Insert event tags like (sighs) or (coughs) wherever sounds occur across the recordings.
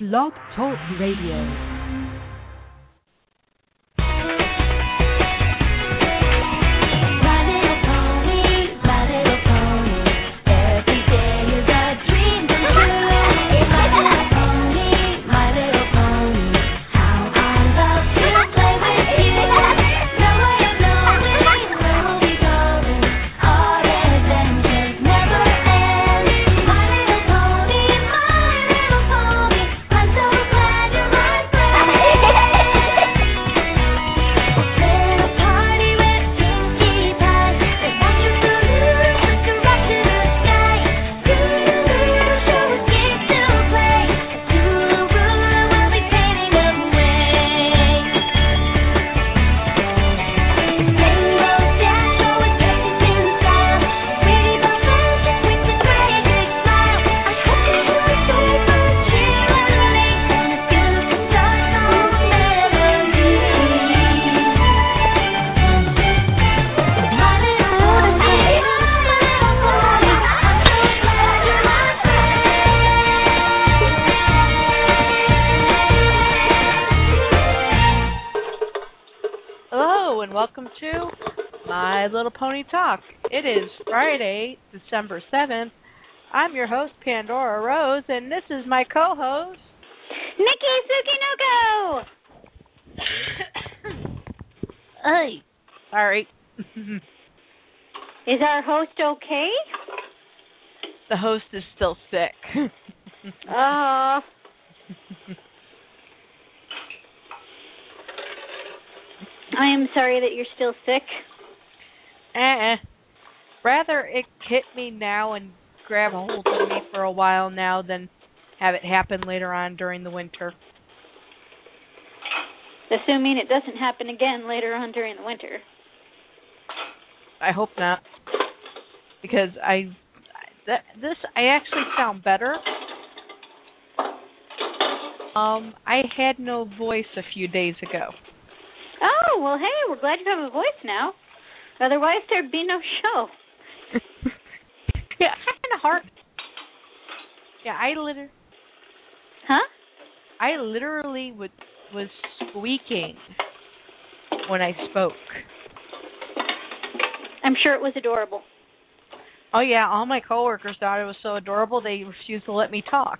Blog Talk Radio. Friday, December 7th. I'm your host, Pandora Rose, and this is my co host. Nikki Tsukinoko! Hey. (coughs) Sorry. Is our host okay? the host is still sick. Oh. (laughs) I am sorry that you're still sick. eh. Rather it hit me now and grab a hold of me for a while now than have it happen later on during the winter. Assuming it doesn't happen again later on during the winter. I hope not, because I that this I actually sound better. Um, I had no voice a few days ago. Oh, well, hey, we're glad you have a voice now. Otherwise, there'd be no show. (laughs) yeah, I kind of hard. Yeah, I literally. Huh? I literally would was squeaking when I spoke. I'm sure it was adorable. Oh yeah, all my coworkers thought it was so adorable they refused to let me talk.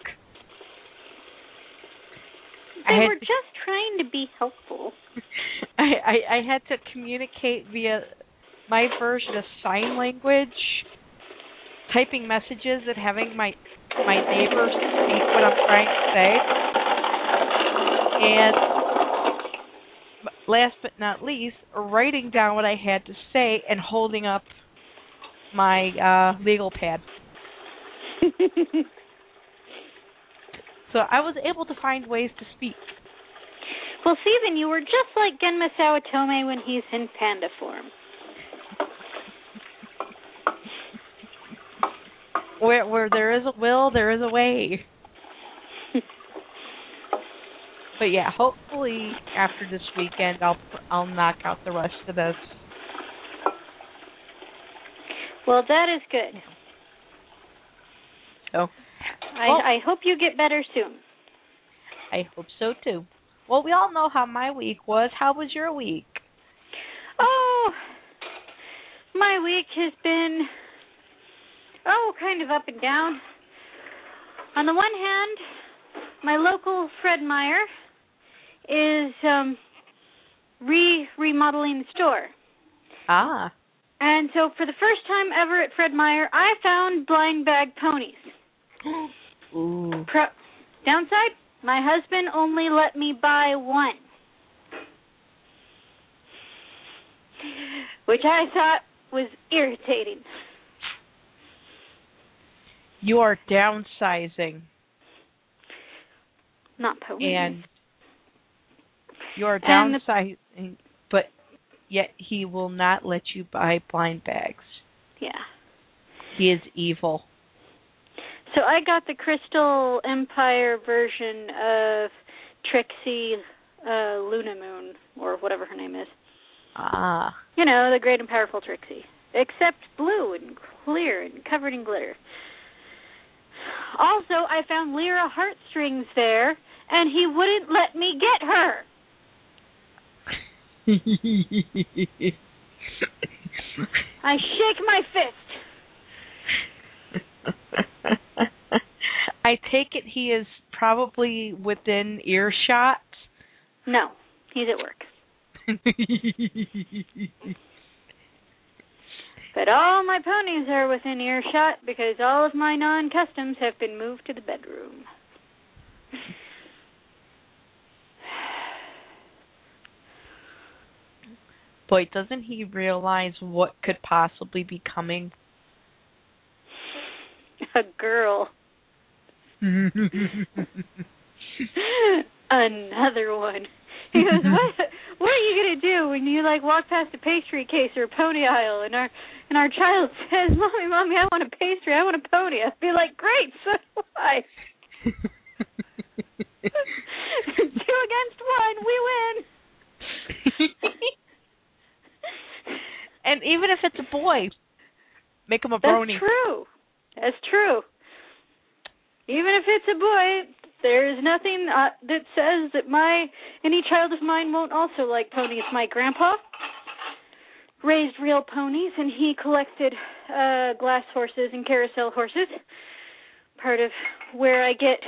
They were just trying to be helpful. (laughs) I, I I had to communicate via my version of sign language, typing messages and having my my neighbors speak what I'm trying to say. And last but not least, writing down what I had to say and holding up my uh legal pad. (laughs) So I was able to find ways to speak. well, Steven, you were just like Genma Saotome when he's in panda form. Where where there is a will, there is a way. (laughs) But yeah, hopefully after this weekend, I'll I'll knock out the rest of this. Well, that is good. So I, Well- I hope you get better soon. I hope so too. Well, we all know how my week was. How was your week? Oh, my week has been oh kind of up and down. On the one hand, my local Fred Meyer is um re remodeling the store. Ah, And so for the first time ever at Fred Meyer, I found blind bag ponies. (gasps) ooh, Pro- downside, my husband only let me buy one. Which I thought was irritating. You are downsizing, Not ponies. and you are And the- downsizing, but yet he will not let you buy blind bags. yeah. He is evil. So I got the Crystal Empire version of Trixie uh Luna Moon or whatever her name is. Ah, You know, the great and powerful Trixie. Except blue and clear and covered in glitter. Also, I found Lyra heartstrings there and he wouldn't let me get her. I shake my fist. I take it he is probably within earshot. No, he's at work. (laughs) But all my ponies are within earshot because all of my non customs have been moved to the bedroom. Boy, doesn't he realize what could possibly be coming? (laughs) A girl. (laughs) (laughs) Another one. He goes, What what are you gonna do when you like walk past a pastry case or a pony aisle and our and our child (laughs) says, Mommy, Mommy, I want a pastry, I want a pony I'd be like, Great, so do I. (laughs) (laughs) Two against one, we win. and even if it's a boy, make him a That's brony. That's true. That's true. Even if it's a boy, there's nothing uh, that says that my any child of mine won't also like ponies. My grandpa raised real ponies, and he collected uh glass horses and carousel horses. Part of where I get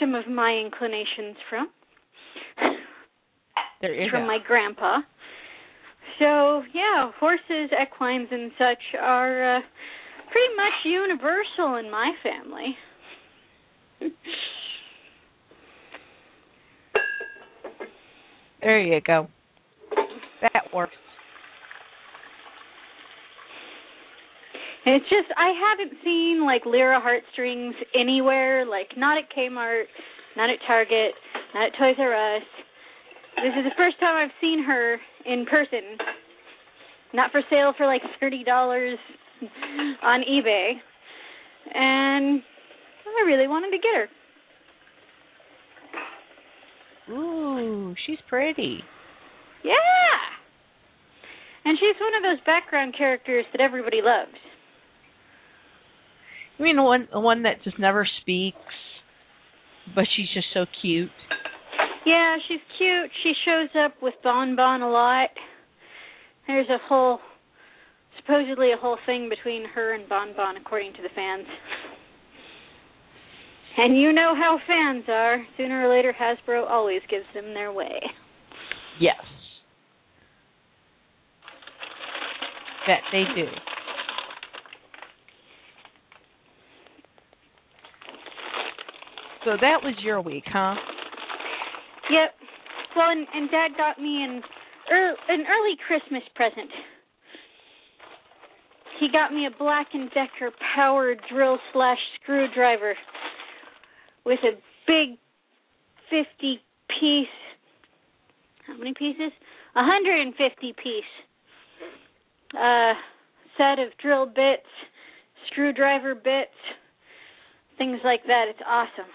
some of my inclinations from There is from my grandpa. So yeah, horses, equines, and such are uh, pretty much universal in my family. (laughs) There you go. That works. It's just I haven't seen like Lyra heartstrings anywhere, like not at Kmart, not at Target, not at Toys R Us. This is the first time I've seen her in person. Not for sale for like thirty dollars on eBay. And I really wanted to get her. Ooh, she's pretty. Yeah. And she's one of those background characters that everybody loves. You mean the one the one that just never speaks, but she's just so cute. Yeah, she's cute. She shows up with Bon Bon a lot. There's a whole, supposedly a whole thing between her and Bon Bon, according to the fans. And you know how fans are. Sooner or later, Hasbro always gives them their way. Yes. That they do. So that was your week, huh? Yep. Well, and, and Dad got me an, ear an early Christmas present. He got me a Black and Decker power drill slash screwdriver with a big fifty piece. How many pieces? A hundred and fifty piece. Uh, set of drill bits, screwdriver bits, things like that. It's awesome.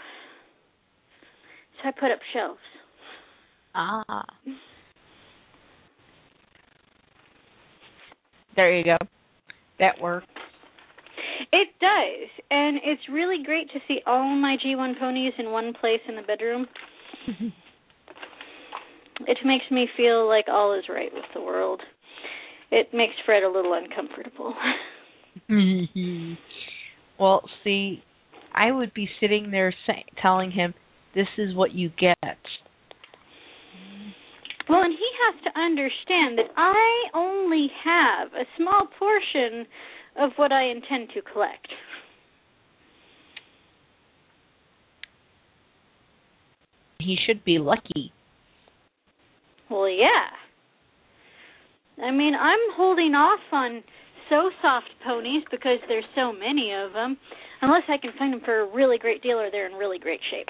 So I put up shelves. Ah. There you go. That works. It does, and it's really great to see all my G1 ponies in one place in the bedroom. Mm-hmm. it makes me feel like all is right with the world. It makes Fred a little uncomfortable. (laughs) well, see, I would be sitting there say, telling him, "This is what you get." Well, and he has to understand that I only have a small portion of what I intend to collect. He should be lucky. Well, yeah. I mean, I'm holding off on so soft ponies because there's so many of them, unless I can find them for a really great deal or they're in really great shape.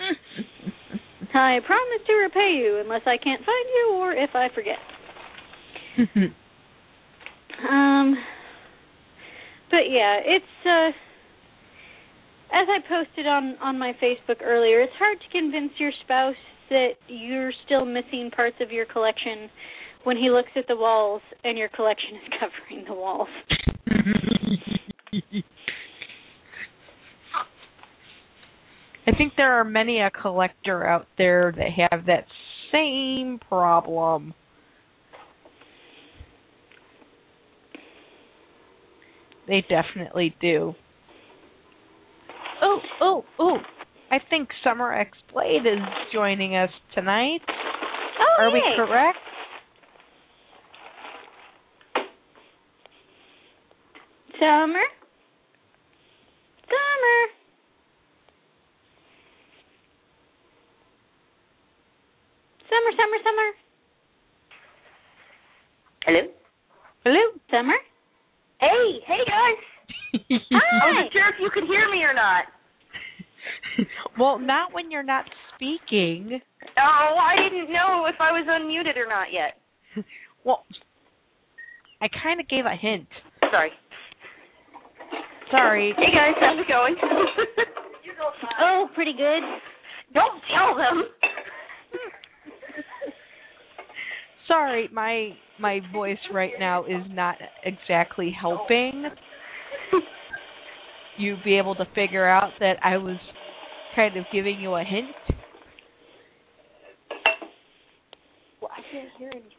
(laughs) I promise to repay you unless I can't find you or if I forget. (laughs) Um but yeah, it's uh as I posted on on my Facebook earlier, it's hard to convince your spouse that you're still missing parts of your collection when he looks at the walls and your collection is (laughs) covering the walls. I think there are many a collector out there that have that same problem. They definitely do. Oh, oh, oh. I think Summer X Blade is joining us tonight. Oh, Are we correct? Summer? Summer? Summer, summer, summer. Hello? Hello? Summer? Hey, hey guys. (laughs) I Hi. wasn't sure if you could hear me or not. well, not when you're not speaking. Oh, I didn't know if I was unmuted or not yet. Well, I kind of gave a hint. Sorry. Sorry. Hey guys, how's it going? (laughs) Oh, pretty good. Don't tell them. (laughs) Sorry, my my voice right now is not exactly helping (laughs) you be able to figure out that I was kind of giving you a hint. Well, I can't hear anything.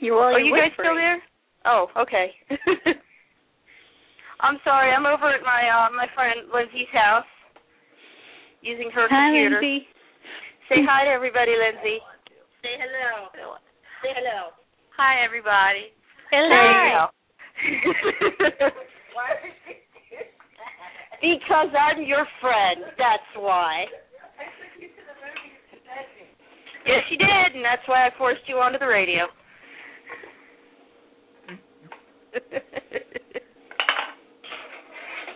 You're Are you're you guys still there? Oh, okay. (laughs) I'm sorry. I'm over at my uh, my friend Lindsay's house using her Hi, computer. Lindsay. Say hi to everybody, Lindsay. Say hello. Say hello. Hi, everybody. Hello. (laughs) (laughs) because I'm your friend. That's why. Yes, you did, and that's why I forced you onto the radio. (laughs)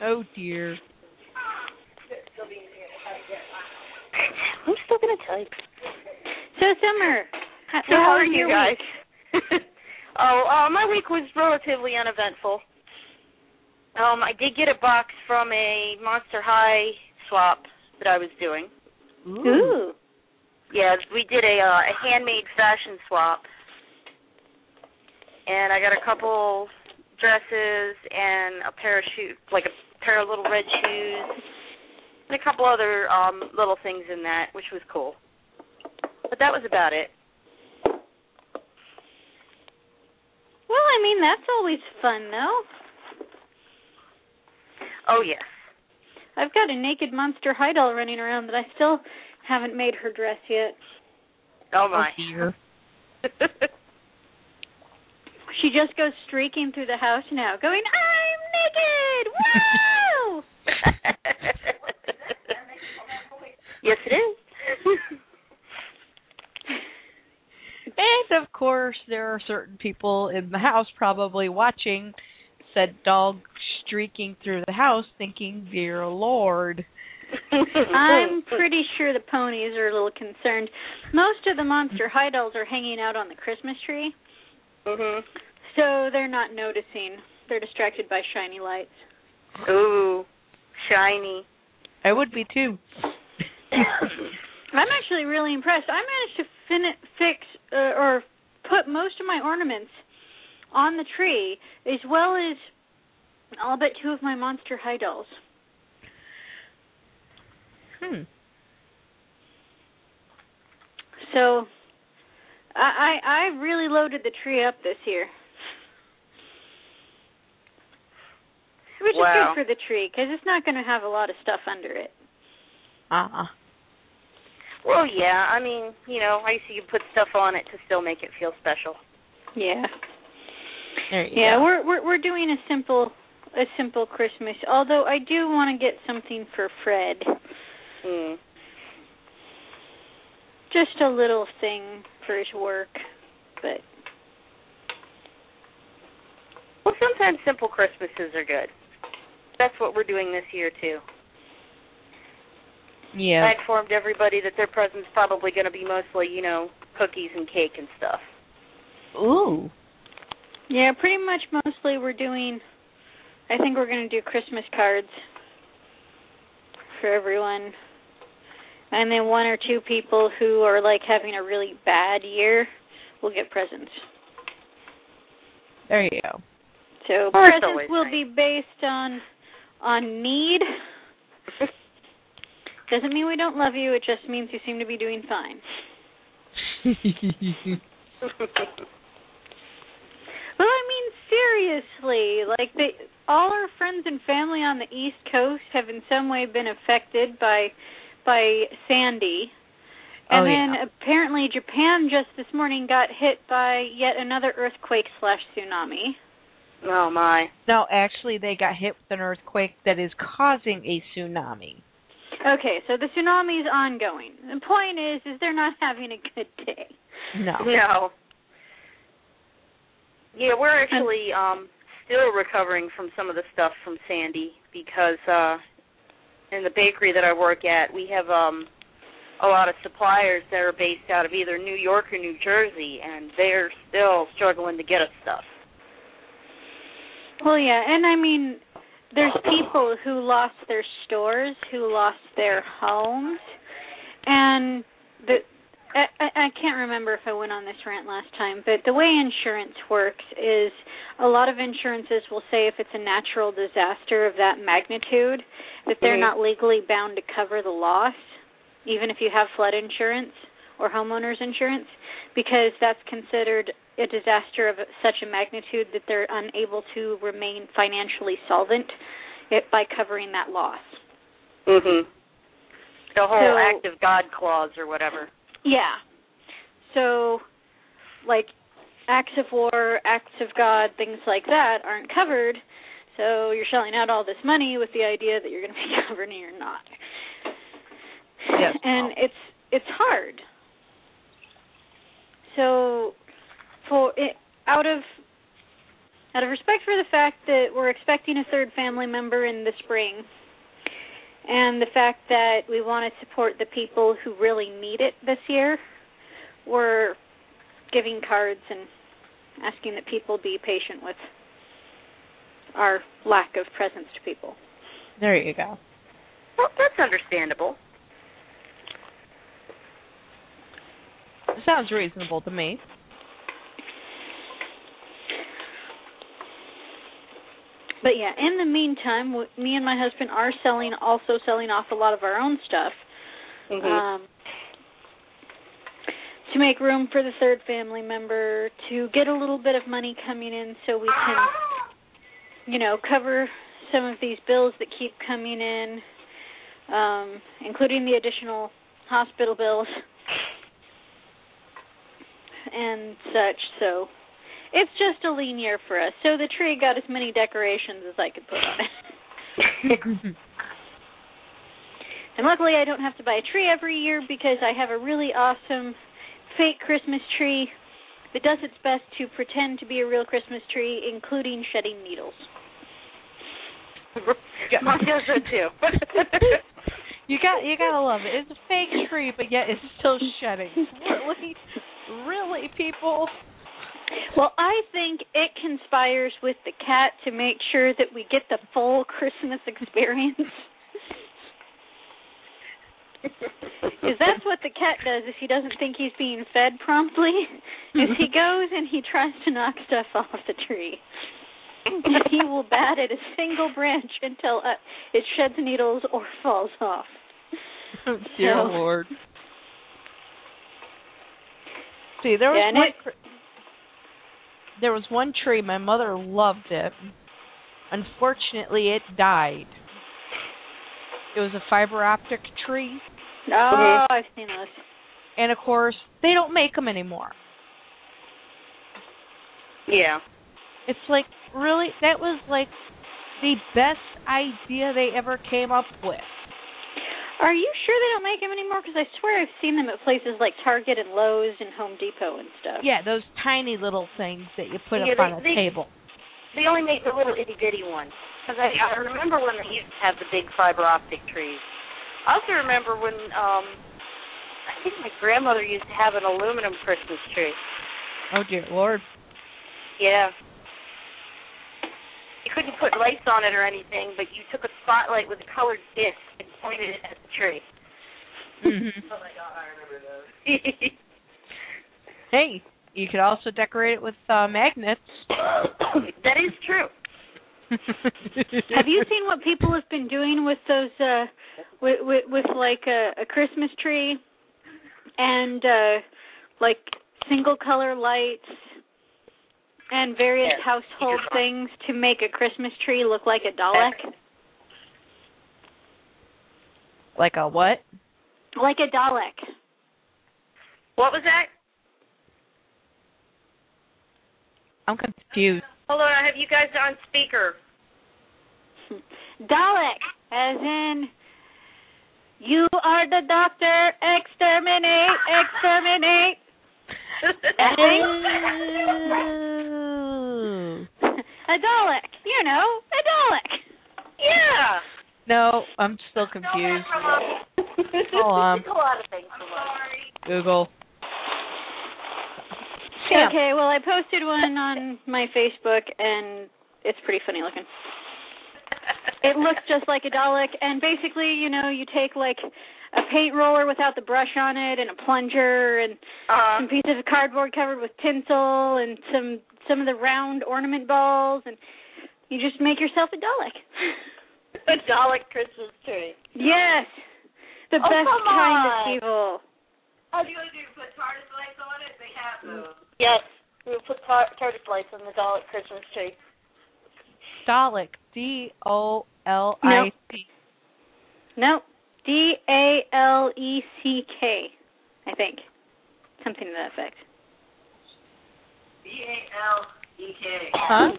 Oh dear. I'm still gonna type. So, Summer, how, So how how are you guys? (laughs) oh, uh, my week was relatively uneventful. Um, I did get a box from a Monster High swap that I was doing. Ooh. Yeah, we did a uh, a handmade fashion swap, and I got a couple dresses and a pair of shoes, like a pair of little red shoes, and a couple other um little things in that, which was cool. But that was about it. Well, I mean, that's always fun, though. Oh yes. I've got a naked monster high doll running around that I still haven't made her dress yet. Oh Oh my. dear. (laughs) She just goes streaking through the house now, going, I'm naked! Woo! (laughs) yes, it is. (laughs) And of course, there are certain people in the house probably watching said dog streaking through the house thinking, Dear Lord. (laughs) I'm pretty sure the ponies are a little concerned. Most of the monster high dolls are hanging out on the Christmas tree, Mhm. so they're not noticing. They're distracted by shiny lights. Ooh, shiny. I would be too. (coughs) I'm actually really impressed. I managed to fin- fix uh, or put most of my ornaments on the tree, as well as all but two of my monster high dolls. Hmm. So, I I, I really loaded the tree up this year, which Wow. is good for the tree because it's not going to have a lot of stuff under it. Ah. Well, yeah. I mean, you know, I used to put stuff on it to still make it feel special. Yeah. There you Yeah, go. we're we're we're doing a simple a simple Christmas. Although I do want to get something for Fred. Mm. Just a little thing for his work. But Well, sometimes simple Christmases are good. That's what we're doing this year too. Yeah. I informed everybody that their present's probably going to be mostly, you know, cookies and cake and stuff. Ooh. yeah, pretty much mostly we're doing I think we're going to do Christmas cards for everyone. And then one or two people who are like having a really bad year will get presents. There you go. So Well, presents will nice. be based on on need Doesn't mean we don't love you. It just means you seem to be doing fine. (laughs) Well, I mean, seriously, like they, all our friends and family on the East Coast have in some way been affected by by Sandy. Oh, and Oh, then yeah. apparently Japan just this morning got hit by yet another earthquake slash tsunami. oh my. no, actually, they got hit with an earthquake that is causing a tsunami. Okay, so the tsunami is ongoing. The point is, is they're not having a good day. No. No. Yeah, we're actually um still recovering from some of the stuff from Sandy because uh in the bakery that I work at, we have um a lot of suppliers that are based out of either New York or New Jersey and they're still struggling to get us stuff. Well, yeah, and I mean, there's people who lost their stores, who lost their homes, and the I, I can't remember if I went on this rant last time, but the way insurance works is a lot of insurances will say if it's a natural disaster of that magnitude that they're Mhm. not legally bound to cover the loss, even if you have flood insurance or homeowners insurance, because that's considered a disaster of such a magnitude that they're unable to remain financially solvent it, by covering that loss. Mhm. The whole So- act of God clause or whatever. Yeah. So, like, acts of war, acts of God, things like that aren't covered. So you're shelling out all this money with the idea that you're going to be (laughs) covered and you're not. Yes. And it's it's hard. So, for it, out of out of respect for the fact that we're expecting a third family member in the spring, and the fact that we want to support the people who really need it this year, we're giving cards and asking that people be patient with our lack of presence to people. There you go. Well, that's understandable. Sounds reasonable to me. But yeah, in the meantime, w- me and my husband are selling, also selling off a lot of our own stuff Mhm. um, to make room for the third family member, to get a little bit of money coming in, so we can, you know, cover some of these bills that keep coming in, um, including the additional hospital bills and such. So it's just a lean year for us. So the tree got as many decorations as I could put on it. (laughs) and luckily I don't have to buy a tree every year because I have a really awesome fake Christmas tree that does its best to pretend to be a real Christmas tree, including shedding needles. Mine does it too. (laughs) You got you gotta love it. It's a fake tree, but yet it's still shedding. (laughs) Really, really, people. Well, I think it conspires with the cat to make sure that we get the full Christmas experience. Because that's what the cat does if he doesn't think he's being fed promptly. Is he goes and he tries to knock stuff off the tree. he will bat at a single branch until uh, it sheds needles or falls off. Dear So- Lord. See, there was Yeah, one. it- there was one tree. My mother loved it. Unfortunately, it died. It was a fiber optic tree, Oh, mm-hmm. I've seen those. and of course, they don't make them anymore. yeah. It's like really that was like the best idea they ever came up with. Are you sure they don't make them anymore? Because I swear I've seen them at places like Target and Lowe's and Home Depot and stuff. Yeah, those tiny little things that you put Yeah, up on a they- they- table. They only make the little itty bitty ones. Because I, I remember when they used to have the big fiber optic trees. I also remember when um I think my grandmother used to have an aluminum Christmas tree. Oh dear Lord. Yeah. You couldn't put lights on it or anything, but you took a spotlight with a colored disc and pointed it at the tree. Mhm. Oh my god, I remember those. (laughs) Hey, you could also decorate it with uh, magnets. (coughs) that is true. (laughs) Have you seen what people have been doing with those uh with with, with like a, a Christmas tree and uh like single color lights and various Yeah. household things to make a Christmas tree look like a Dalek. Like a what? Like a Dalek. What was that? I'm confused. Hold on, I have you guys on speaker. (laughs) Dalek, as in you are the doctor, exterminate, exterminate. Ooh. a Dalek, you know, a Dalek. yeah. No, I'm still confused. Hold uh, on. Oh, (laughs) um, a lot of things from us. Google. Yeah. Okay, well I posted one on my Facebook and it's pretty funny looking. It looks just like a Dalek and basically, you know, you take like a paint roller without the brush on it and a plunger and Uh, some pieces of cardboard covered with tinsel and some some of the round ornament balls and you just make yourself a Dalek. (laughs) a Dalek Christmas tree. yes. The Oh, best come kind on. of evil. How do you do? Put TARDIS lights on it? They have those. Yes, we will put tar- TARDIS lights on the Dalek Christmas tree. Dalek. D O L I C. No. D A L E C K, I think. Something to that effect. D A L E K. Huh?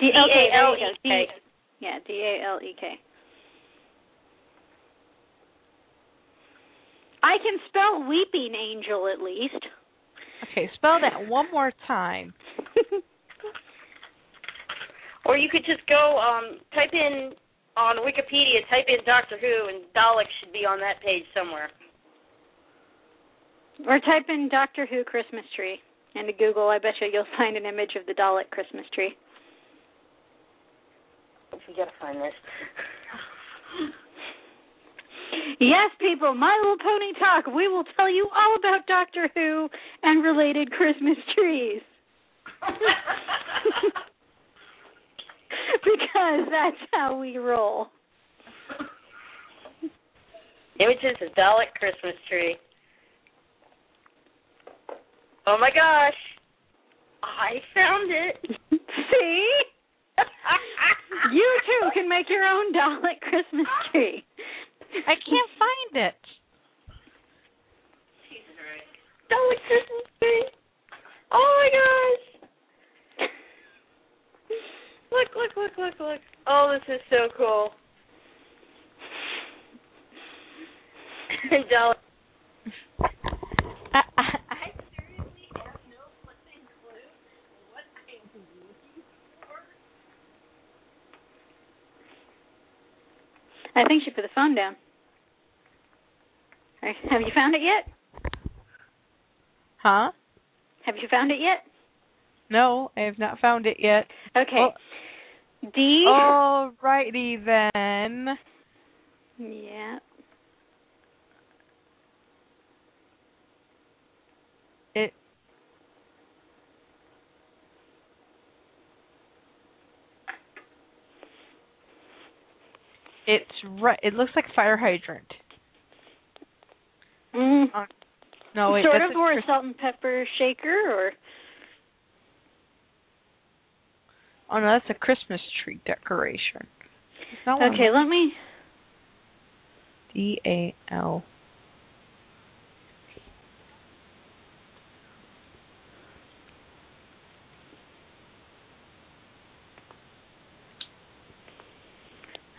D okay, there you go. D-A-L-E-K. D yeah, D A L E K. I can spell weeping angel at least. Okay, spell that one more time. (laughs) Or you could just go um type in on Wikipedia, type in Doctor Who, and Dalek should be on that page somewhere. or type in Doctor Who Christmas tree into Google. I bet you you'll find an image of the Dalek Christmas tree. We gotta find this. (laughs) Yes, people, My Little Pony Talk. We will tell you all about Doctor Who and related Christmas trees. Because that's how we roll. Images of Dalek Christmas tree. Oh my gosh. I found it. (laughs) See? (laughs) You too can make your own Dalek Christmas tree. I can't find it. Dalek Christmas tree. Oh my gosh. Look, look, look, look, look. Oh, this is so cool. (laughs) Dalek. I, I, I seriously have no flipping clue what I'm looking for. I think she put the phone down. (laughs) Have you found it yet? huh? Have you found it yet? No, I have not found it yet. Okay. D. Alrighty then. Yeah. It It's right. It looks like fire hydrant. Mm. No, wait. sort of, a or a salt and pepper shaker, or Oh no, that's a Christmas tree decoration. It's not one of okay. Let me. D A L.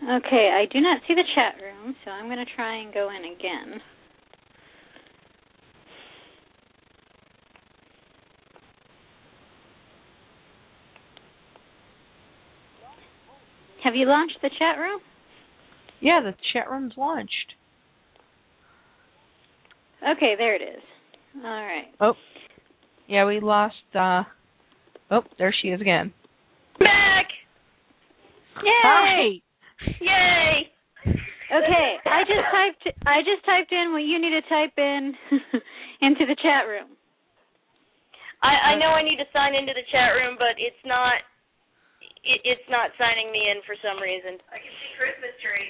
Okay, I do not see the chat room, so I'm going to try and go in again. Have you launched the chat room? Yeah, the chat room's launched. Okay, there it is. All right. Oh. Yeah, we lost uh Oh, there she is again. Back! Yay! Hi. Yay! Okay, I just typed I just typed in what you need to type in (laughs) into the chat room. I, I know I need to sign into the chat room, but it's not. It, it's not signing me in for some reason. I can see Christmas tree.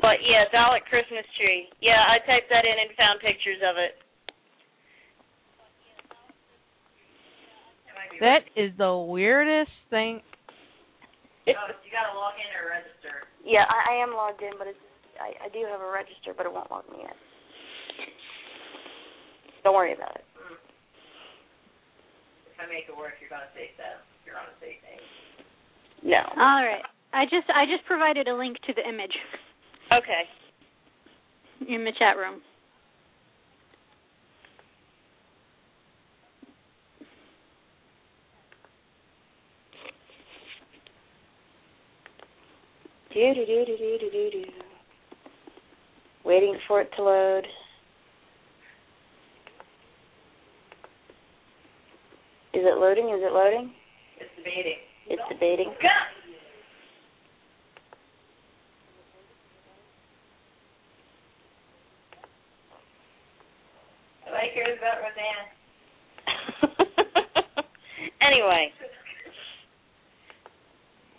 But yeah, Dalek Christmas tree. Yeah, I typed that in and found pictures of it. That is the weirdest thing. Oh, you gotta log in or register. Yeah, I, I am logged in, but it's I, I do have a register, but it won't log me in. Don't worry about it. Mm. If I make it work, you're gonna say that. You're gonna say things. No. All right. I just I just provided a link to the image Okay. in the chat room. Do do do do do do do do. Waiting for it to load. Is it loading? Is it loading? It's debating. It's debating. Nobody cares about Roseanne. (laughs) anyway,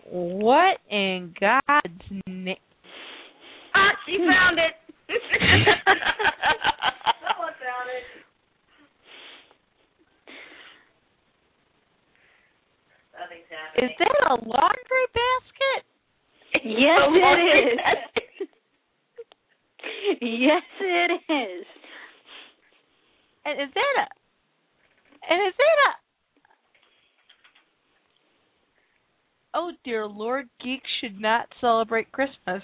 What in God's name? ah, she found it. (laughs) Someone found it. Nothing's happening. Is that a laundry basket? Yes, (laughs) it is. yes, it is. And is that a? And is that a? Oh dear Lord, geeks should not celebrate Christmas. (laughs)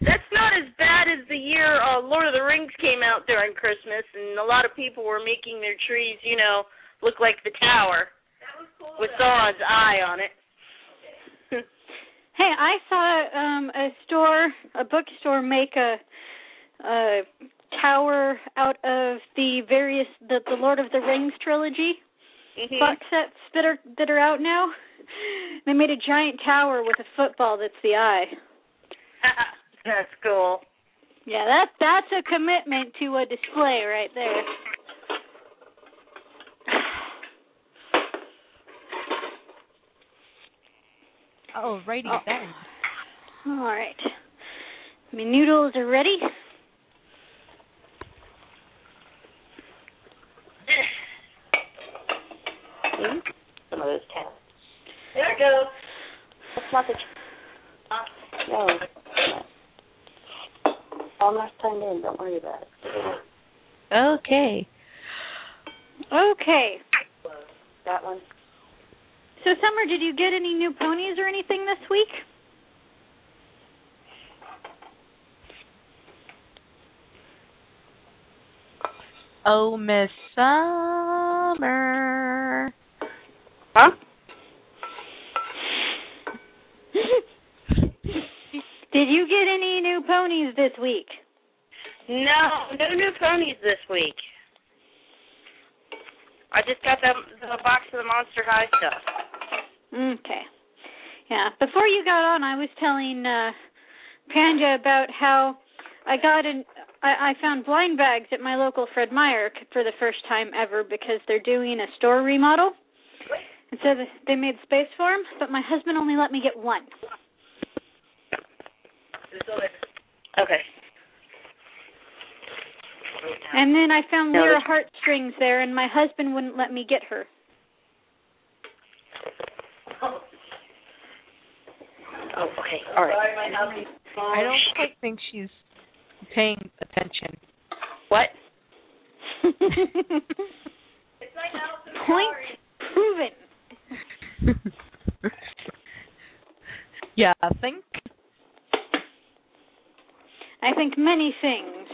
That's not as bad as the year uh, Lord of the Rings came out during Christmas, and a lot of people were making their trees, you know, look like the tower with Sauron's eye on it. Hey, I saw um a store, a bookstore make a a tower out of the various the, the Lord of the Rings trilogy Mhm. box sets that are that are out now. They made a giant tower with a football that's the eye. (laughs) That's cool. Yeah, that that's a commitment to a display right there. Oh, righty Oh. then. All right. My noodles are ready. Some of those towels. There it goes. That's not the. Ah. No. it's not. Almost turned in. Don't worry about it. Okay. Okay. That one. So, Summer, did you get any new ponies or anything this week? Oh, Miss Summer. Huh? (laughs) Did you get any new ponies this week? No, no new ponies this week. I just got the the box of the Monster High stuff. Okay. Yeah. Before you got on, I was telling uh Panda about how I got an I, I found blind bags at my local Fred Meyer for the first time ever because they're doing a store remodel. And so th- they made space for them, but my husband only let me get one. Okay. And then I found Lyra heartstrings there, and my husband wouldn't let me get her. Oh, okay. All right. Sorry, my house is I don't quite think she's paying attention. What? It's my house. I'm Point proven. (laughs) yeah, I think. I think many things,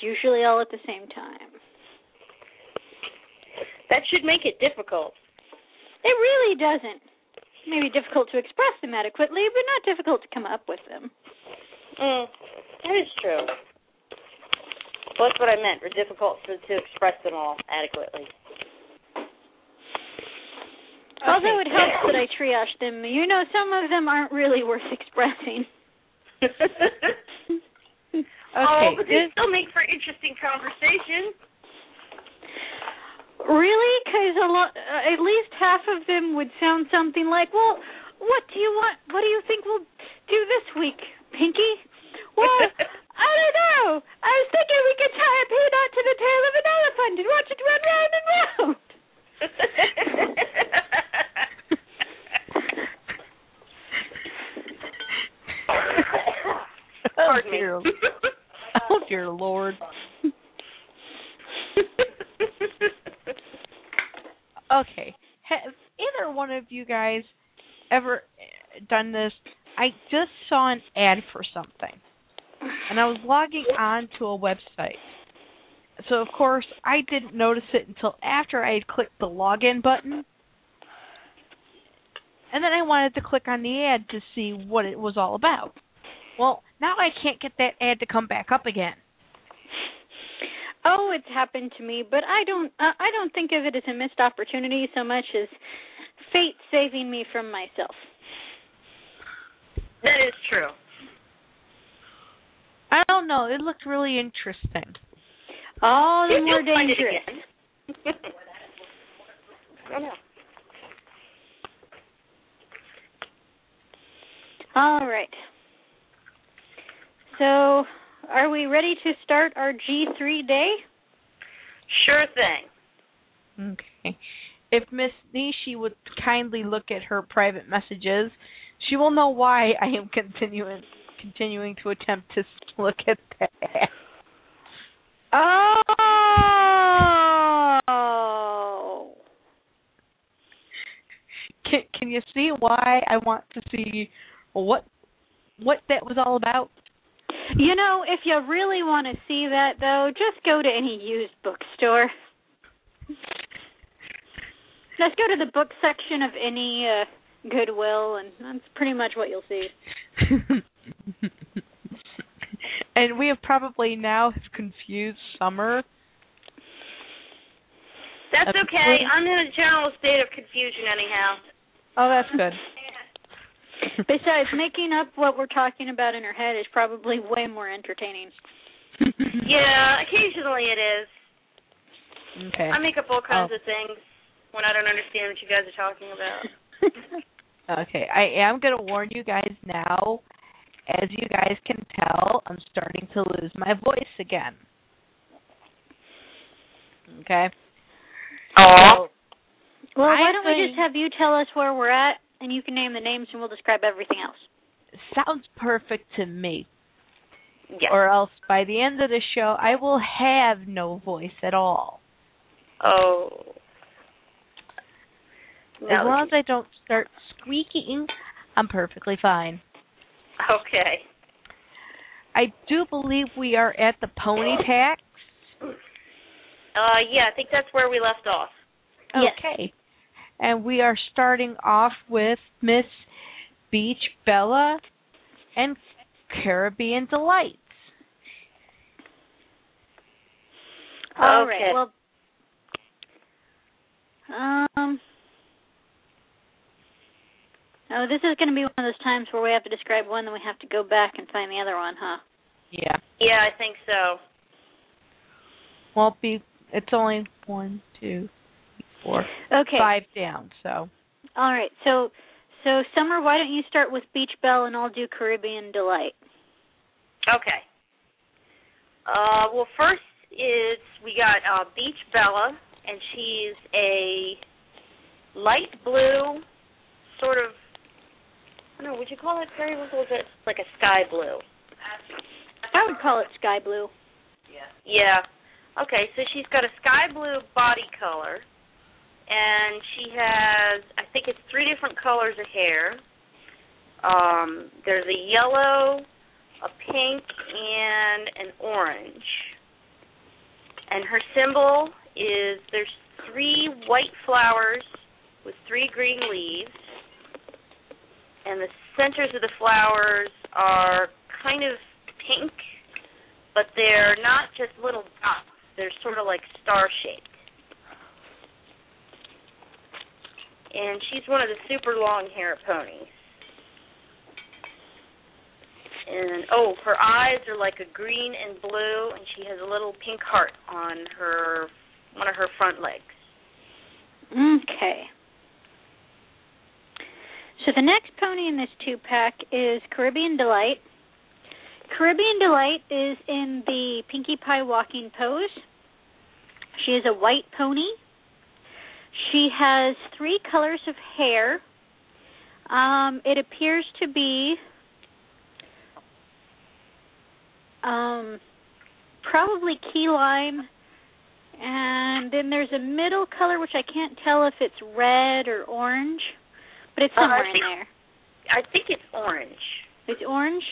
usually all at the same time. That should make it difficult. It really doesn't. Maybe difficult to express them adequately, but not difficult to come up with them. Mm, that is true. Well, that's what I meant. We're difficult to, to express them all adequately. Although it helps that I triage them, you know, some of them aren't really worth (laughs) expressing. (laughs) okay. oh, but they still make for interesting conversation. Really? Because a lot, uh, at least half of them would sound something like, "Well, what do you want? What do you think we'll do this week, Pinky? Well, (laughs) I don't know. I was thinking we could tie a peanut to the tail of an elephant and watch it run round and round. Pardon me. dear. (laughs) Oh dear Lord. (laughs) Okay. Have either one of you guys ever done this? I just saw an ad for something, and I was logging on to a website. So of course I didn't notice it until after I had clicked the login button. And then I wanted to click on the ad to see what it was all about. Well, now I can't get that ad to come back up again. Oh, it's happened to me, but I don't. Uh, I don't think of it as a missed opportunity so much as fate saving me from myself. that is true. I don't know. It looked really interesting. All the You'll more find it dangerous. again. (laughs) I know. All right. So, are we ready to start our G3 day? Sure thing. Okay. If Miss Nishi would kindly look at her private messages, she will know why I am continuing continuing to attempt to look at that. Oh. Can can you see why I want to see what what that was all about? You know, if you really want to see that, though, just go to any used bookstore. Just go to the book section of any uh, Goodwill, and that's pretty much what you'll see. (laughs) and we have probably now have confused summer. That's That's okay. I'm in a general state of confusion anyhow. Oh, that's good. (laughs) (laughs) Besides, making up what we're talking about in her head is probably way more entertaining. (laughs) Yeah, occasionally it is. Okay. I make up all kinds Oh. of things when I don't understand what you guys are talking about. (laughs) Okay, I am going to warn you guys now. As you guys can tell, I'm starting to lose my voice again. Okay. Oh. well, why I don't we just have you tell us where we're at, and you can name the names, and we'll describe everything else. Sounds perfect to me. Yeah. Or else by the end of the show, I will have no voice at all. oh. As long as I don't start squeaking, I'm perfectly fine. Okay. I do believe we are at the pony tax. Uh, yeah, I think that's where we left off. Yes. Okay. And we are starting off with Miss Beach Bella and Caribbean Delights. All Okay. right. Well, um. Oh, this is going to be one of those times where we have to describe one, then we have to go back and find the other one, huh? Yeah. Yeah, I think so. Won't be it's only one, two, three, four, Okay. five down, so All right. So, so Summer, why don't you start with Beach Bell, and I'll do Caribbean Delight. Okay. Uh, well, first is we got uh, Beach Bella, and she's a light blue, sort of. I don't know. Would you call it very little bit like a sky blue? I would call it sky blue. Yeah. Yeah. Okay, so she's got a sky blue body color, and she has, I think it's three different colors of hair. Um, there's a yellow, a pink, and an orange. And her symbol is there's three white flowers with three green leaves, and the centers of the flowers are kind of pink, but they're not just little dots. They're sort of like star shaped. And she's one of the super long hair ponies. And oh, her eyes are like a green and blue, and she has a little pink heart on her one of her front legs. Okay. So the next pony in this two pack is Caribbean Delight. Caribbean Delight is in the Pinkie Pie walking pose. She is a white pony. She has three colors of hair. Um, it appears to be um, probably key lime, and then there's a middle color which I can't tell if it's red or orange, but it's Uh, somewhere in there. I think it's orange. It's orange.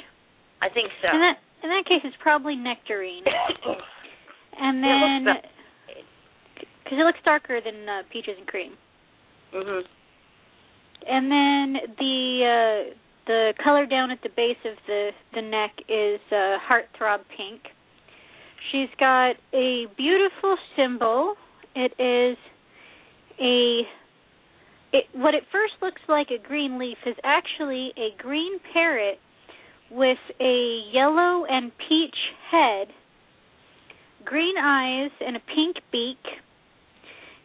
I think so. In that in that case, it's probably nectarine. (laughs) And then, because it looks darker than uh, peaches and cream. mhm. And then the uh, the color down at the base of the the neck is uh, heartthrob pink. She's got a beautiful symbol. It is a it what it first looks like a green leaf is actually a green parrot with a yellow and peach head, green eyes, and a pink beak,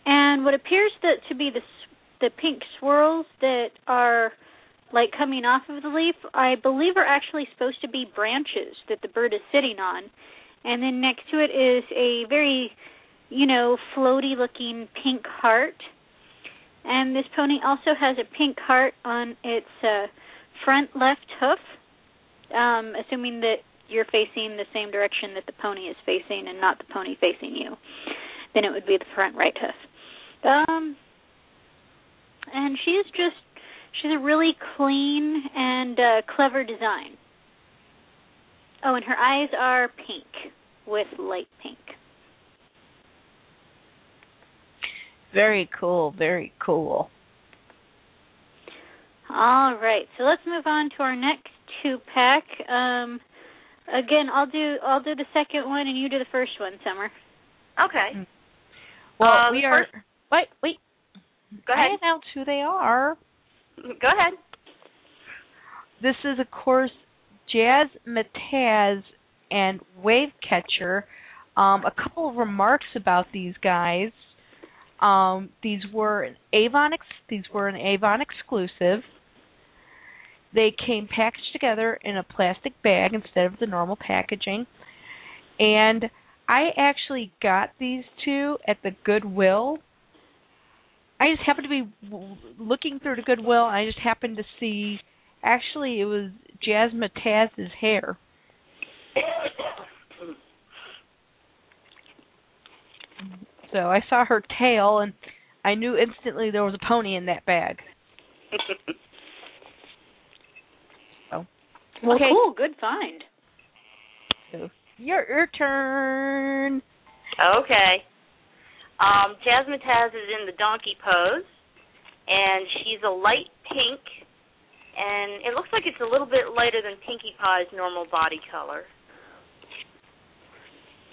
and what appears to, to be the the pink swirls that are like coming off of the leaf, I believe are actually supposed to be branches that the bird is sitting on. And then next to it is a very, you know, floaty looking pink heart. And this pony also has a pink heart on its uh, front left hoof, um, assuming that you're facing the same direction that the pony is facing and not the pony facing you. Then it would be the front right hoof. Um, and she's just she's a really clean and uh, clever design. Oh, and her eyes are pink with light pink. Very cool, very cool. All right, so let's move on to our next two pack. Um, again, I'll do I'll do the second one, and you do the first one, Summer. Okay. Well, Uh, we are. first- Wait, wait. Go I ahead. announced who they are. Go ahead. This is, of course, Jazz Mataz and Wave Catcher. Um, a couple of remarks about these guys. Um, these were Avon. Ex- these were an Avon exclusive. They came packaged together in a plastic bag instead of the normal packaging. And I actually got these two at the Goodwill. I just happened to be looking through the Goodwill, and I just happened to see. Actually, it was Jazz Mataz's hair. So I saw her tail, and I knew instantly there was a pony in that bag. (laughs) Well, Okay. cool, good find. So your your turn. Okay. Um, Jazz Mataz is in the donkey pose, and she's a light pink, and it looks like it's a little bit lighter than Pinkie Pie's normal body color.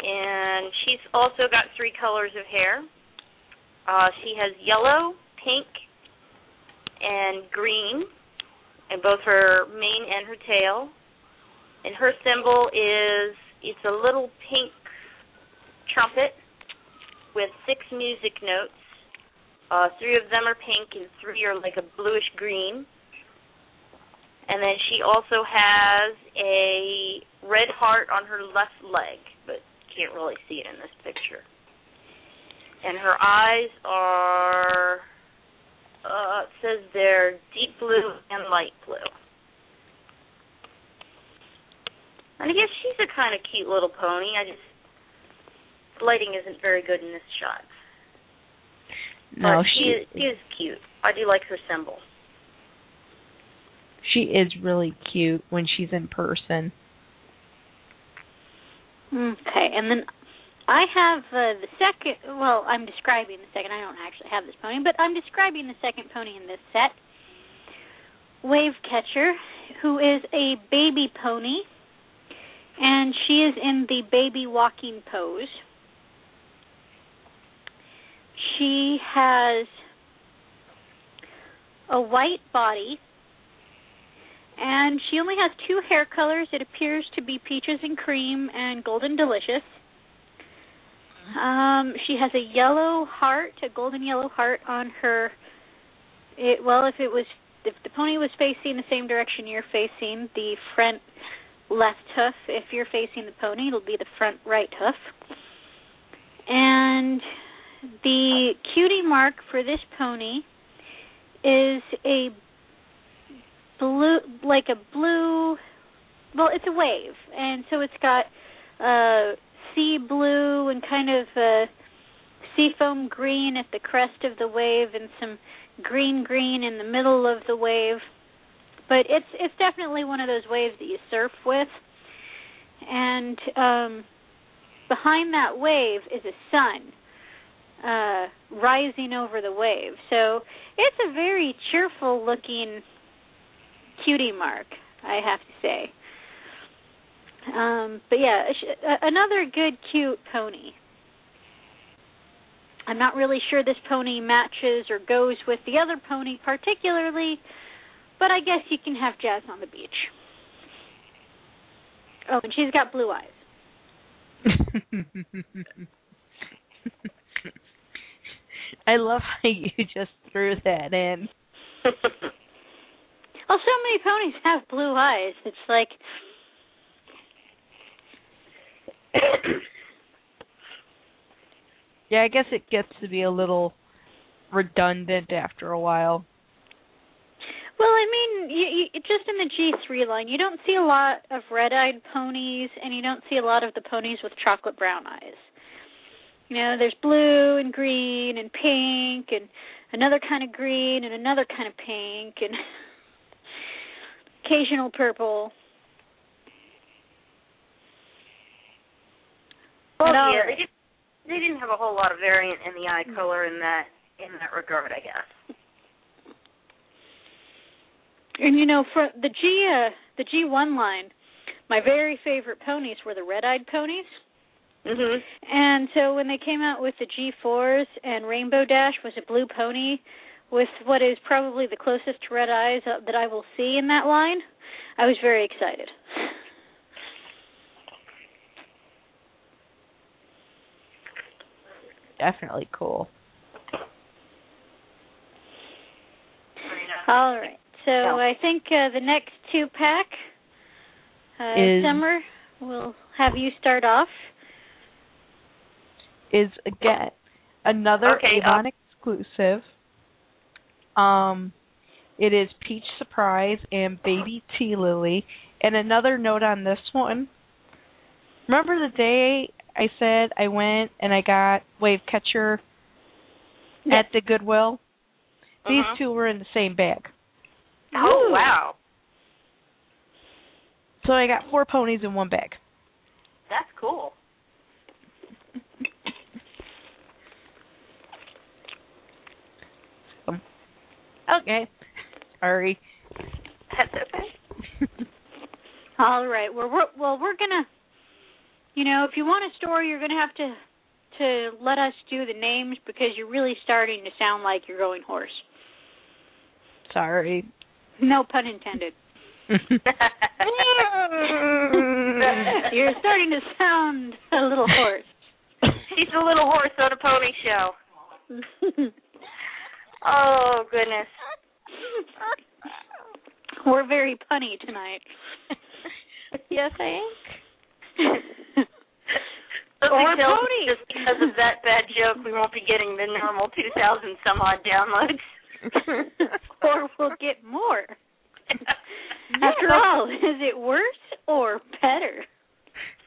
And she's also got three colors of hair. Uh, she has yellow, pink, and green in both her mane and her tail. And her symbol is it's a little pink trumpet with six music notes. Uh, three of them are pink and three are like a bluish green. And then she also has a red heart on her left leg, but can't really see it in this picture. And her eyes are, uh, it says they're deep blue and light blue. And I guess she's a kind of cute little pony. I just lighting isn't very good in this shot. No, but she she is, she is cute. I do like her symbol. she is really cute when she's in person. Okay, and then I have uh, the second. Well, I'm describing the second. I don't actually have this pony, but I'm describing the second pony in this set. Wave Catcher, who is a baby pony, and she is in the baby walking pose. She has a white body, and she only has two hair colors. It appears to be peaches and cream and golden delicious. Um, she has a yellow heart, a golden yellow heart on her. It well, if it was if the pony was facing the same direction you're facing, the front left hoof. If you're facing the pony, it'll be the front right hoof. And the cutie mark for this pony is a blue, like a blue. Well, it's a wave, and so it's got uh, sea blue and kind of uh, seafoam green at the crest of the wave, and some green green in the middle of the wave. But it's it's definitely one of those waves that you surf with. And um behind that wave is a sun uh rising over the wave. So it's a very cheerful looking cutie mark, I have to say. Um but yeah, another good cute pony. I'm not really sure this pony matches or goes with the other pony particularly, but I guess you can have Jazz on the beach. Oh, and she's got blue eyes. (laughs) I love (laughs) how you just threw that in. (laughs) Oh, so many ponies have blue eyes. It's like (coughs) Yeah, I guess it gets to be a little redundant after a while. Well, I mean, you, you, just in the G3 line, you don't see a lot of red-eyed ponies, and you don't see a lot of the ponies with chocolate brown eyes. You know, there's blue and green and pink and another kind of green and another kind of pink and (laughs) occasional purple. Well, yeah, they, they didn't have a whole lot of variant in the eye color in that in that regard, I guess. And you know, for the G uh, the G1 line, my very favorite ponies were the red-eyed ponies. Mhm. And so when they came out with the G4s and Rainbow Dash was a blue pony with what is probably the closest to red eyes uh, that I will see in that line, I was very excited. Definitely cool. All right. So I think uh, the next two pack, uh, Is- Summer, will have you start off. Is again another Okay, Avon exclusive. Um, it is Peach Surprise and Baby Tea Lily. And another note on this one. Remember the day I said I went and I got Wave Catcher at the Goodwill? These Mhm. two were in the same bag. Oh Ooh. wow, So I got four ponies in one bag. that's cool. Okay. Sorry. That's okay. (laughs) All right. Well, we're well, we're gonna, you know, if you want a story, you're gonna have to to let us do the names because you're really starting to sound like you're going hoarse. Sorry. No pun intended. (laughs) you're starting to sound a little hoarse. (laughs) He's a little horse on a pony show. Oh goodness. we're very punny tonight. yes, I am. Or tells pony. just because of that bad joke, we won't be getting the normal 2,000 some odd downloads. (laughs) or we'll get more. (laughs) After all, is it worse or better?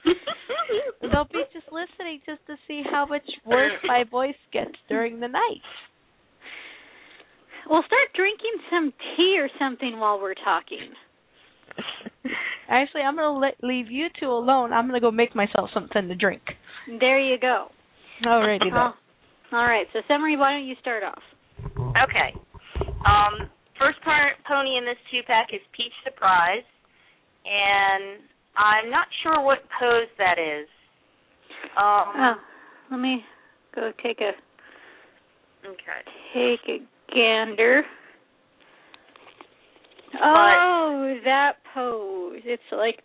(laughs) They'll be just listening just to see how much worse my voice gets during the night. We'll start drinking some tea or something while we're talking. (laughs) Actually, I'm gonna let, leave you two alone. I'm gonna go make myself something to drink. There you go. Alrighty then. Oh, all right. So, Summer, why don't you start off? Okay. Um, first part pony in this two pack is Peach Surprise, and I'm not sure what pose that is. Um, Oh, let me go take a Okay. take a gander. Oh, but, that pose. It's like.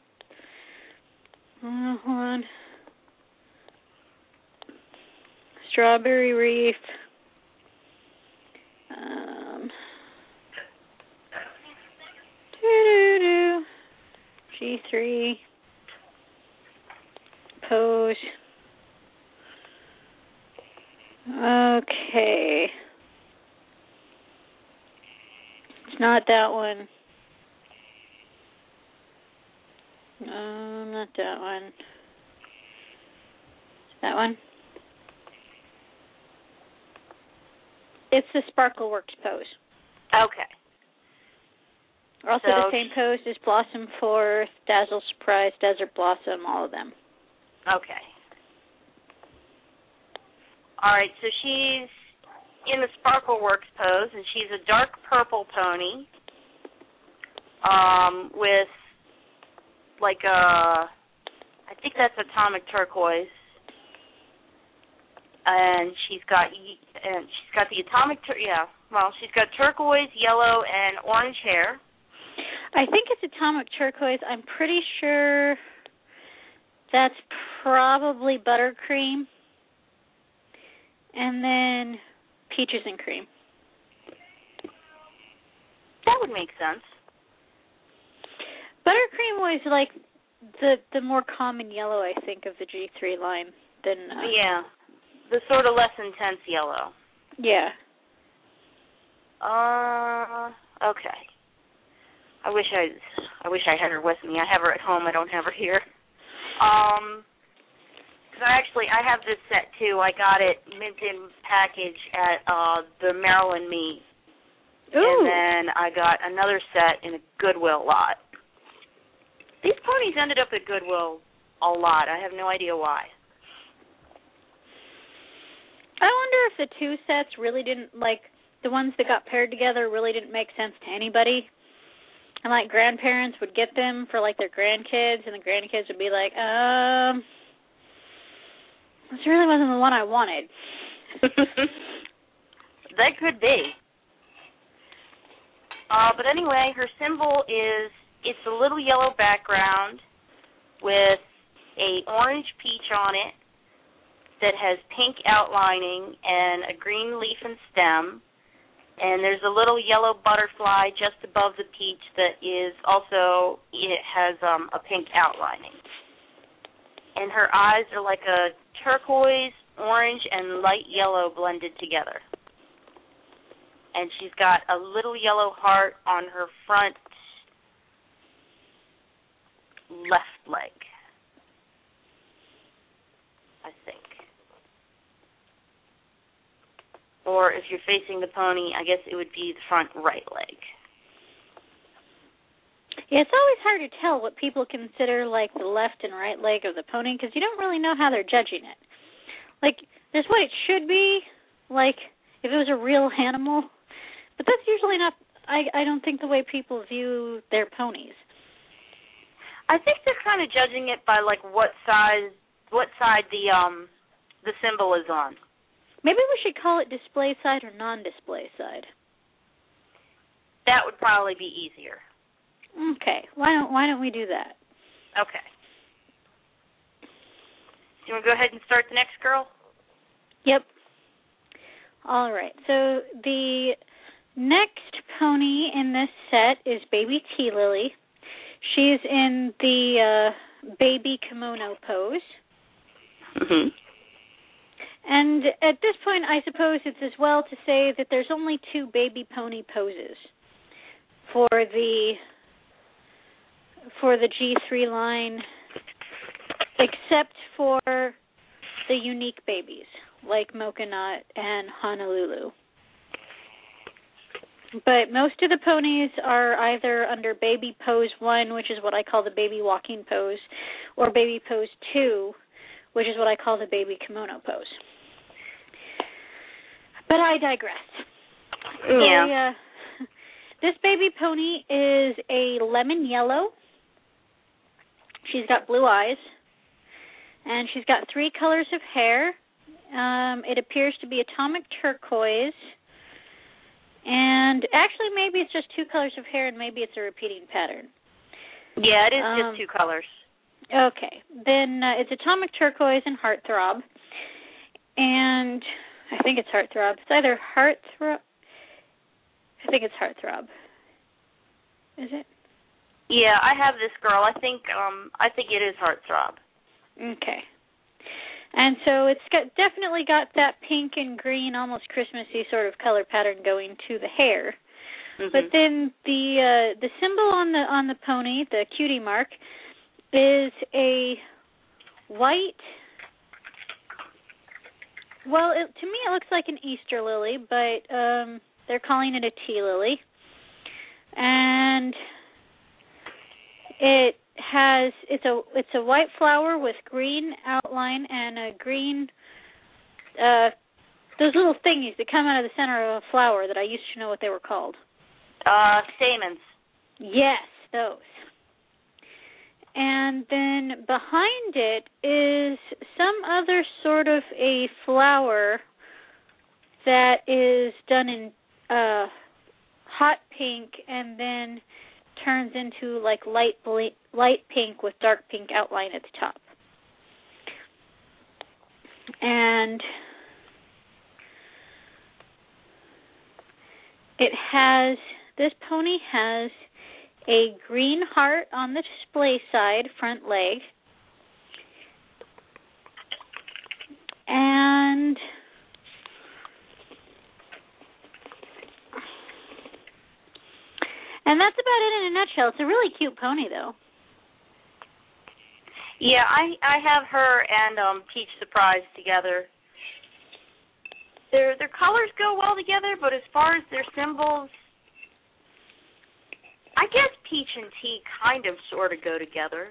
Oh, hold on. Strawberry Reef. Um. Doo doo doo. G3. Pose. Okay. Not that one. No, not that one. That one. It's the Sparkle Works pose. Okay. Also So the same pose as Blossom Forth, Dazzle Surprise, Desert Blossom, all of them. Okay. All right, so she's in the Sparkle Works pose, and she's a dark purple pony um, with like a, I think that's atomic turquoise, and she's got and she's got the atomic tur- yeah, well, she's got turquoise, yellow, and orange hair. I think it's atomic turquoise. I'm pretty sure that's probably buttercream. And then peaches and cream. That would make sense. Buttercream was like the the more common yellow I think of the G3 line than uh, Yeah, the sort of less intense yellow. yeah. Uh, okay. I wish I, I wish I had her with me. I have her at home. I don't have her here. Um, I actually I have this set too. I got it mint in package at uh the Maryland meet, Ooh. and then I got another set in a Goodwill lot. These ponies ended up at Goodwill a lot. I have no idea why. I wonder if the two sets really didn't like the ones that got paired together really didn't make sense to anybody. And like grandparents would get them for like their grandkids and the grandkids would be like, um this really wasn't the one I wanted. (laughs) that could be. Uh, but anyway, her symbol is it's a little yellow background with a orange peach on it that has pink outlining and a green leaf and stem. And there's a little yellow butterfly just above the peach that is also it has um a pink outlining. And her eyes are like a turquoise, orange, and light yellow blended together and she's got a little yellow heart on her front left leg. I think. Or if you're facing the pony, I guess it would be the front right leg. Yeah, it's always hard to tell what people consider like the left and right leg of the pony because you don't really know how they're judging it. Like, there's what it should be, like if it was a real animal, but that's usually not. I I don't think the way people view their ponies. I think they're kind of judging it by like what size, what side the um the symbol is on. Maybe we should call it display side or non-display side. That would probably be easier. Okay, why don't why don't we do that? Okay. Do you want to go ahead and start the next girl? Yep. All right. So the next pony in this set is Baby Tea Lily. She's in the uh, baby kimono pose. Mm-hmm. And at this point, I suppose it's as well to say that there's only two baby pony poses for the for the G3 line, except for the unique babies like Mocha Nut and Honolulu. But most of the ponies are either under baby pose 1, which is what I call the baby walking pose, or baby pose 2, which is what I call the baby kimono pose. But I digress. Yeah. The, uh, (laughs) this baby pony is a lemon yellow. She's got blue eyes. And she's got three colors of hair. Um, it appears to be atomic turquoise. And actually, maybe it's just two colors of hair, and maybe it's a repeating pattern. Yeah, it is Um, just two colors. Okay, then uh, it's atomic turquoise and heartthrob, and I think it's heartthrob. It's either heartthrob. I think it's heartthrob. Is it? Yeah, I have this girl. I think um I think it is heartthrob. Okay. And so it's got definitely got that pink and green, almost Christmassy sort of color pattern going to the hair. Mhm. But then the uh the symbol on the on the pony, the cutie mark, is a white well, it, to me it looks like an Easter lily, but um they're calling it a tea lily. And it has it's a it's a white flower with green outline and a green uh those little thingies that come out of the center of a flower that I used to know what they were called. uh stamens. Yes, those. And then behind it is some other sort of a flower that is done in uh hot pink and then turns into like light ble- light pink with dark pink outline at the top. And it has this pony has a green heart on the display side front leg and and that's about it in a nutshell. It's a really cute pony though. Yeah, I I have her and um Peach Surprise together. Their their colors go well together, but as far as their symbols, I guess Peach and tea kind of sort of go together.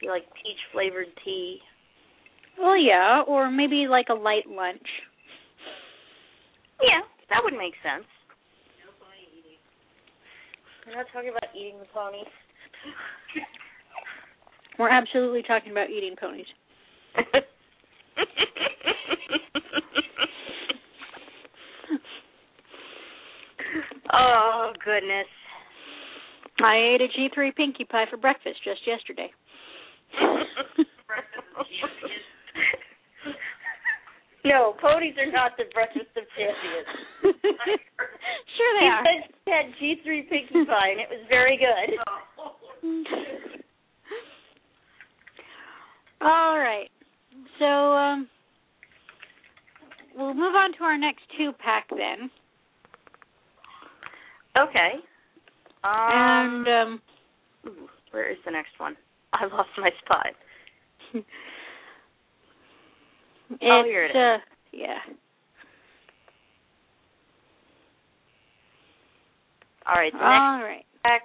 You like peach flavored tea. Well, yeah, or maybe like a light lunch. Yeah, that would make sense. We're not talking about eating the ponies. (laughs) We're absolutely talking about eating ponies. (laughs) oh goodness. I ate a G3 Pinkie Pie for breakfast just yesterday. (laughs) no, ponies are not the breakfast of champions. (laughs) sure they She are. said she had G3 Pinkie Pie, and it was very good. (laughs) All right. So um we'll move on to our next two pack then. Okay. Um, and um ooh, where is the next one? I lost my spot. (laughs) it's Oh, here it is. uh yeah. All right, All right. pack.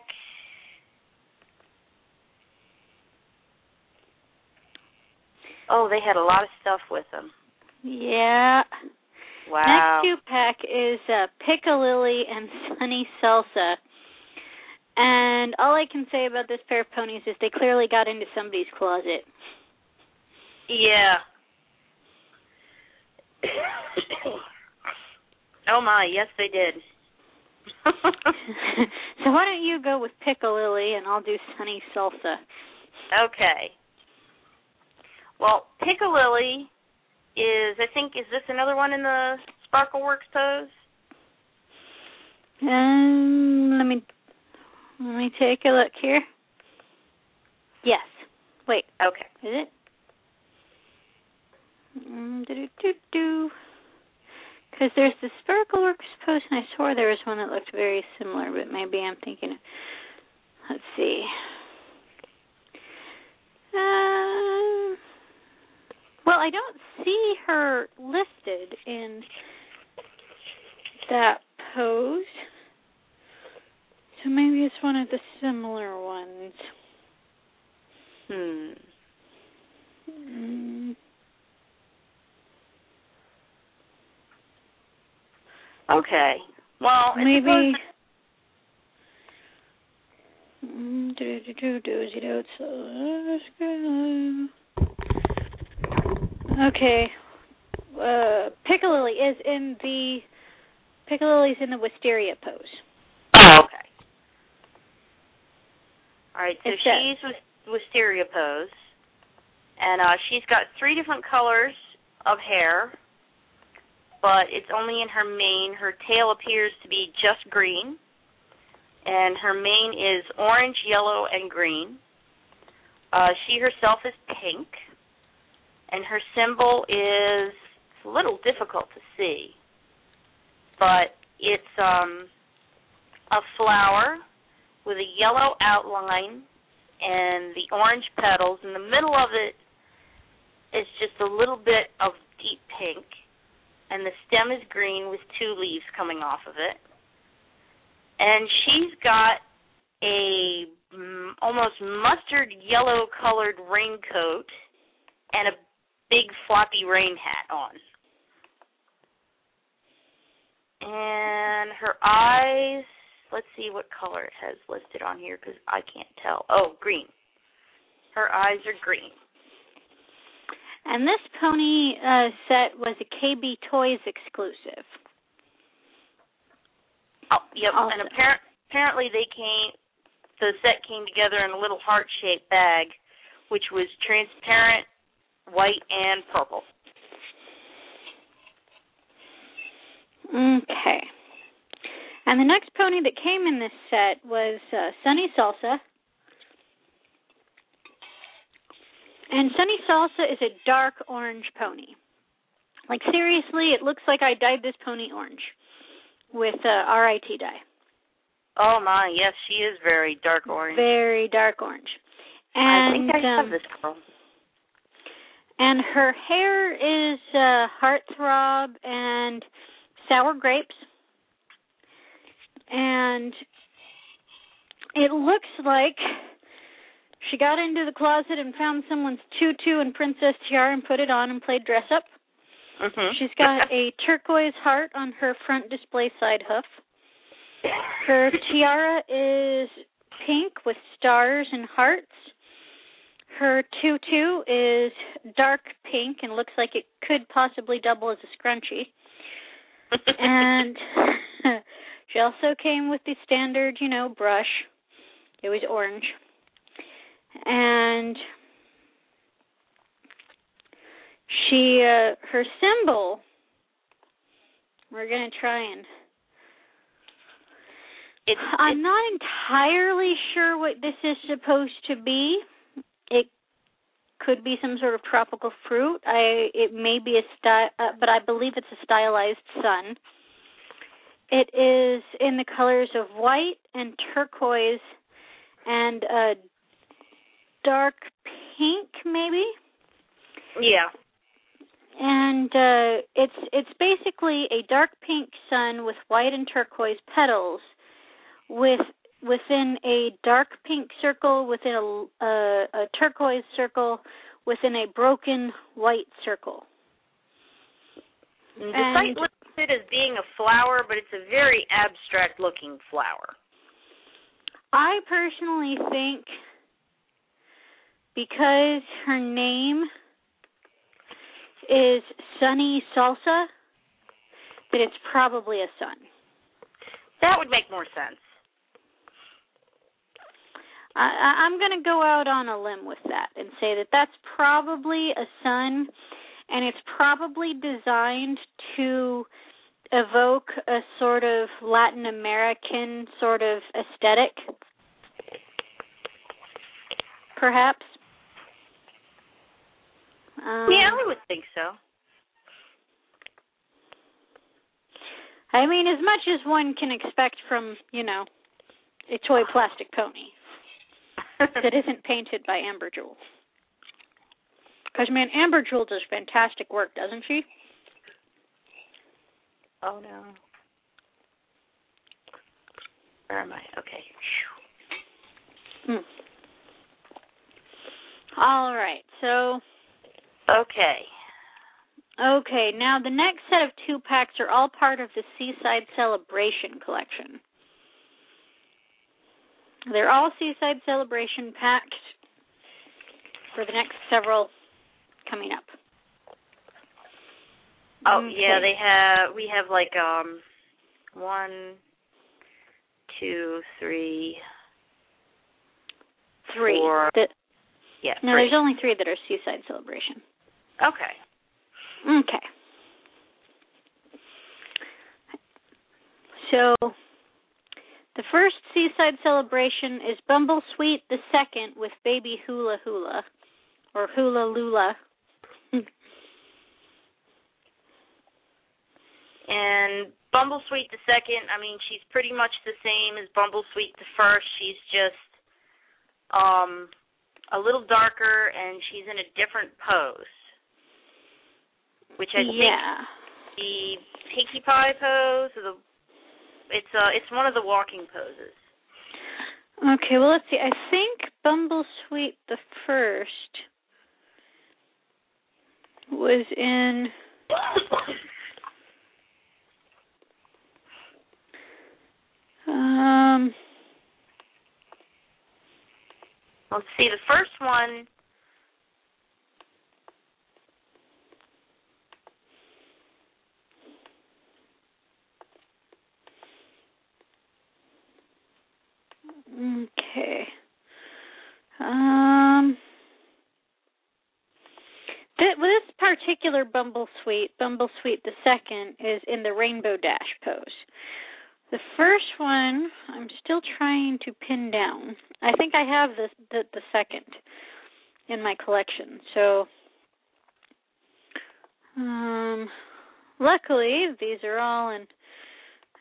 Oh, they had a lot of stuff with them. Yeah. Wow. Next two pack is uh Piccalilli and Sunny Salsa. And all I can say about this pair of ponies is they clearly got into somebody's closet. Yeah. Oh my, yes they did. (laughs) so why don't you go with Piccalilli and I'll do Sunny Salsa. okay. Well, Piccalilli is I think is this another one in the Sparkleworks pose? Um, let me let me take a look here. Yes. Wait, Okay. is it? Mm, do do do. Because there's the Sparkleworks post, and I swore there was one that looked very similar, but maybe I'm thinking. Let's see. Um. Well, I don't see her listed in that pose. So maybe it's one of the similar ones. Hmm. Mm. Okay. Well, Maybe. Mm, do, do, do, do, Okay. Uh, Piccalilli is in the Piccalilli's in the wisteria pose. Oh, okay. All right, so It's she's with wisteria pose, and uh, she's got three different colors of hair, but it's only in her mane. Her tail appears to be just green, and her mane is orange, yellow, and green. Uh, she herself is pink, and her symbol is it's a little difficult to see, but it's um, a flower with a yellow outline and the orange petals. In the middle of it is just a little bit of deep pink, and the stem is green with two leaves coming off of it. And she's got a mm, almost mustard yellow colored raincoat and a big floppy rain hat on. And her eyes, let's see what color it has listed on here because I can't tell. Oh, green. Her eyes are green. And this pony uh, set was a KB Toys exclusive. Oh, yep. Awesome. And appar- apparently they came, the set came together in a little heart-shaped bag, which was transparent, white, and purple. Okay. And the next pony that came in this set was uh, Sunny Salsa. And Sunny Salsa is a dark orange pony. Like seriously, it looks like I dyed this pony orange with uh, RIT dye. Oh my, yes, she is very dark orange. Very dark orange. And I think I have um, this girl. and her hair is uh, heartthrob and sour grapes. And it looks like she got into the closet and found someone's tutu and princess tiara and put it on and played dress up. Mm-hmm. She's got a turquoise heart on her front display side hoof. Her tiara is pink with stars and hearts. Her tutu is dark pink and looks like it could possibly double as a scrunchie. (laughs) And (laughs) she also came with the standard, you know, brush. It was orange. And she uh her symbol we're going to try and it's, I'm not entirely sure what this is supposed to be. It could be some sort of tropical fruit. I it may be a style, uh, but I believe it's a stylized sun. It is in the colors of white and turquoise and uh dark pink maybe. yeah. And uh it's it's basically a dark pink sun with white and turquoise petals with within a dark pink circle within a, a, a turquoise circle within a broken white circle. The site lists it as being a flower, but it's a very abstract looking flower. I personally think because her name is Sunny Salsa that it's probably a sun. That would make more sense. I, I'm going to go out on a limb with that and say that that's probably a sun, and it's probably designed to evoke a sort of Latin American sort of aesthetic, perhaps. Um, yeah, I would think so. I mean, as much as one can expect from, you know, a toy plastic pony. (laughs) that isn't painted by Amber Jewel. Because man, Amber Jewel does fantastic work, doesn't she? oh no. Where am I? Okay. Hmm. All right. So, Okay. okay, now the next set of two packs are all part of the Seaside Celebration collection. They're all Seaside Celebration packs for the next several coming up. Oh yeah, they have. We have like um, one, two, three, three. four. That, Yeah. no, three. there's only three that are Seaside Celebration. Okay. Okay. So The first seaside celebration is Bumble Sweet the second with Baby Hula Hula or Hula Lula. (laughs) And Bumble Bumblesweet the second, I mean, she's pretty much the same as Bumble Bumblesweet the first. She's just um a little darker and she's in a different pose. Which I think yeah. the Pinkie Pie pose or the it's uh it's one of the walking poses. Okay, well let's see. I think Bumble Sweet the first was in um Let's see, the first one Okay. Um. Th- this particular Bumble Sweet, Bumble Sweet the second, is in the Rainbow Dash pose. The first one, I'm still trying to pin down. I think I have the the, the second in my collection. So, um, luckily these are all in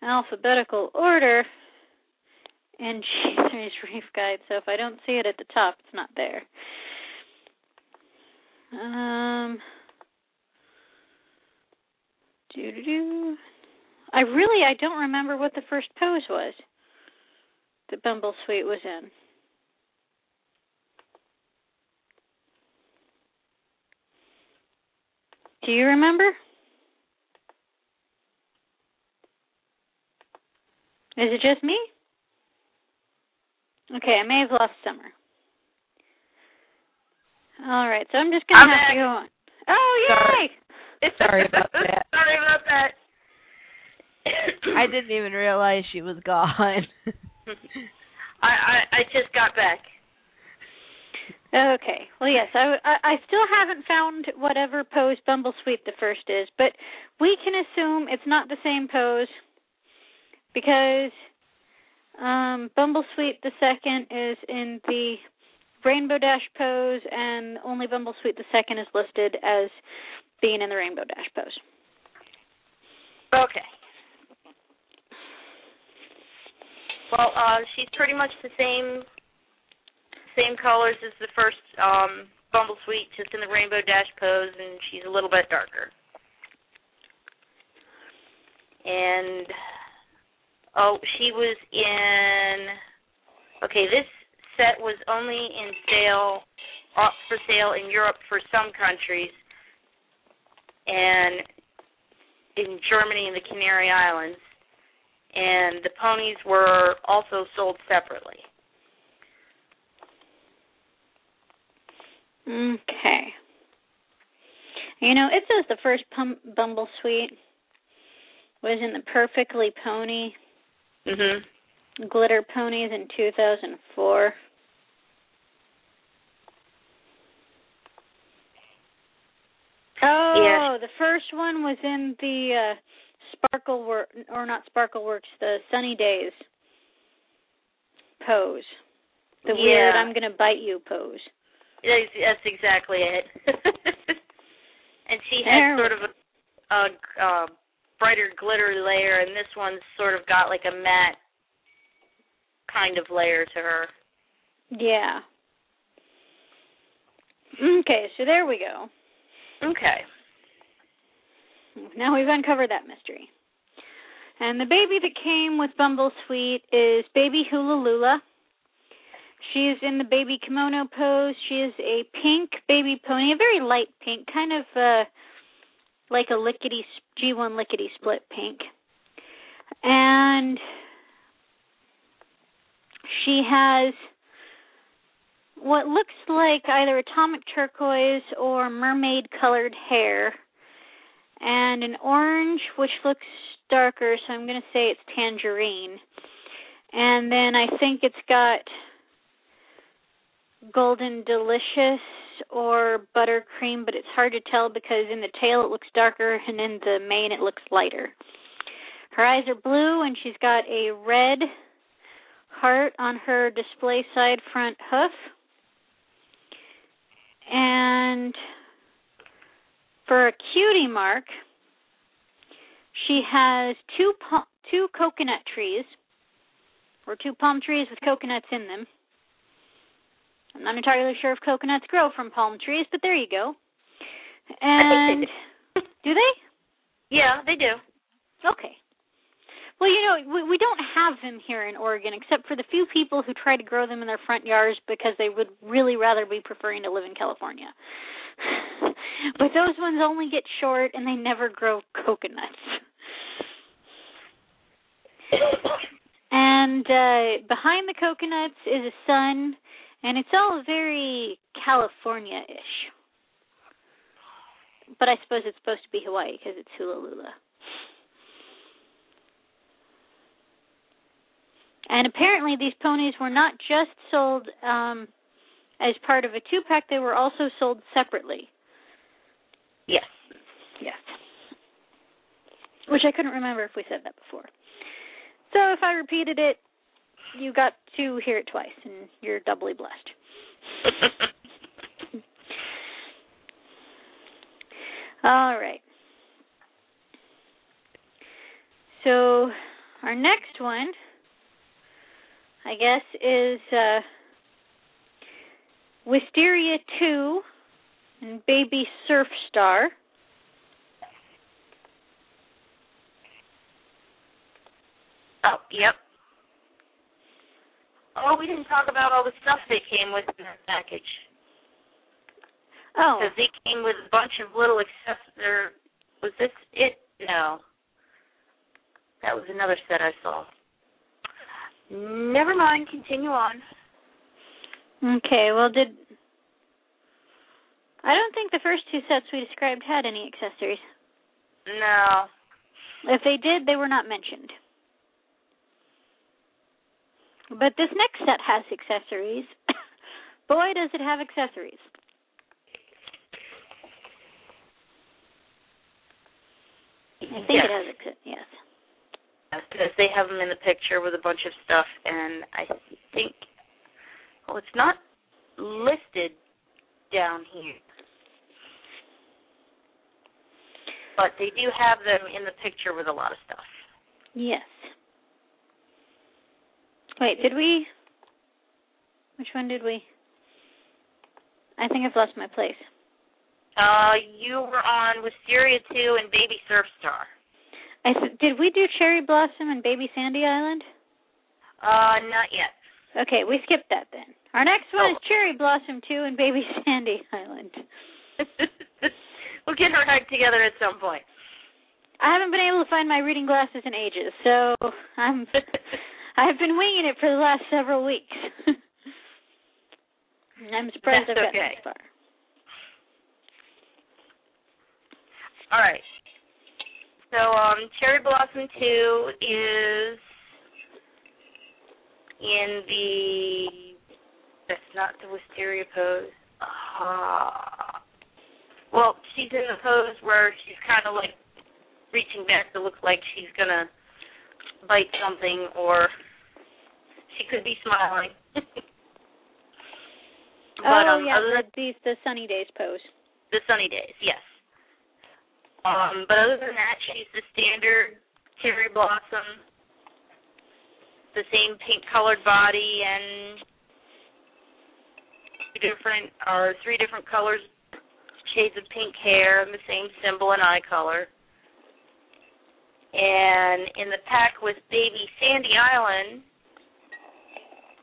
alphabetical order and (laughs) Cheater's Reef Guide, so if I don't see it at the top, it's not there. Um, doo doo. I really I don't remember what the first pose was that Bumble Sweet was in. Do you remember? Is it just me? Okay, I may have lost Summer. All right, so I'm just gonna I'm have back. to go on. Oh yay! (laughs) Sorry about (laughs) that. Sorry about that. (coughs) I didn't even realize she was gone. (laughs) I, I I just got back. Okay. Well, yes, I, I, I still haven't found whatever pose Bumble Sweet the first is, but we can assume it's not the same pose because um, Bumble Sweet the second is in the Rainbow Dash pose, and only Bumble Sweet the second is listed as being in the Rainbow Dash pose. Okay. Well, uh, she's pretty much the same same colors as the first um, Bumble Sweet, just in the Rainbow Dash pose, and she's a little bit darker. And oh, she was in. Okay, this set was only in sale, for sale in Europe for some countries, and in Germany and the Canary Islands, and the ponies were also sold separately. Okay. You know, it says the first pum- Bumble Sweet was in the Perfectly Pony Mhm. Glitter Ponies in 2004. Oh, the first one was in the uh Sparkle Work or not Sparkle Works, the Sunny Days pose. The weird I'm going to bite you pose. That's, that's exactly it. (laughs) and she There sort of a, a uh, brighter glitter layer, and this one's sort of got like a matte kind of layer to her. Yeah. Okay, so there we go. Okay. Now we've uncovered that mystery. And the baby that came with Bumble Sweet is baby Hula Lula. She is in the baby kimono pose. She is a pink baby pony, a very light pink, kind of uh like a lickety G1 lickety split pink. And she has what looks like either atomic turquoise or mermaid colored hair and an orange which looks darker so i'm going to say it's tangerine and then i think it's got golden delicious or buttercream but it's hard to tell because in the tail it looks darker and in the mane it looks lighter her eyes are blue and she's got a red heart on her display side front hoof. And for a cutie mark, she has two two coconut trees, or two palm trees with coconuts in them. I'm not entirely sure if coconuts grow from palm trees, but there you go. And (laughs) do they? Yeah, they do. Okay. Well, you know, we, we don't have them here in Oregon, except for the few people who try to grow them in their front yards because they would really rather be preferring to live in California. (sighs) but those ones only get short and they never grow coconuts. (coughs) and uh behind the coconuts is a sun, and it's all very California-ish. But I suppose it's supposed to be Hawaii because it's Hulalula. And apparently, these ponies were not just sold um, as part of a two pack, they were also sold separately. Yes. Yes. Which I couldn't remember if we said that before. So if I repeated it, you got to hear it twice, and you're doubly blessed. (laughs) All right. So our next one, I guess, is uh, Wisteria 2 and Baby Surf Star. oh, yep. Oh, we didn't talk about all the stuff they came with in that package. Oh, Because they came with a bunch of little accessories. Was this it? No. That was another set I saw. Never mind. Continue on. okay. Well, did I don't think the first two sets we described had any accessories. No. If they did, they were not mentioned. But this next set has accessories. (coughs) Boy, does it have accessories. I think Yes. it has accessories. Yes. Because they have them in the picture with a bunch of stuff, and I think, well, it's not listed down here. But they do have them in the picture with a lot of stuff. Yes. Wait, did we? Which one did we? I think I've lost my place. Uh, you were on Wisteria 2 and Baby Surf Star. I th- did we do Cherry Blossom and Baby Sandy Island? Uh, not yet. Okay, we skipped that then. Our next one Oh. is Cherry Blossom 2 and Baby (laughs) Sandy Island. (laughs) we'll get her hyped together at some point. I haven't been able to find my reading glasses in ages, so I'm (laughs) I've been winging it for the last several weeks. (laughs) I'm surprised That's I've gotten this far. All right. So, um, Cherry Blossom 2 is in the. That's not the wisteria pose. Uh, well, she's in the pose where she's kind of like reaching back to look like she's gonna bite something, or she could be smiling. (laughs) but oh um, yeah, the, the the sunny days pose. the sunny days, yes. Um, but other than that, she's the standard cherry blossom, the same pink colored body and two different or three different colors, shades of pink hair, and the same symbol and eye color. And in the pack with baby Sandy Island,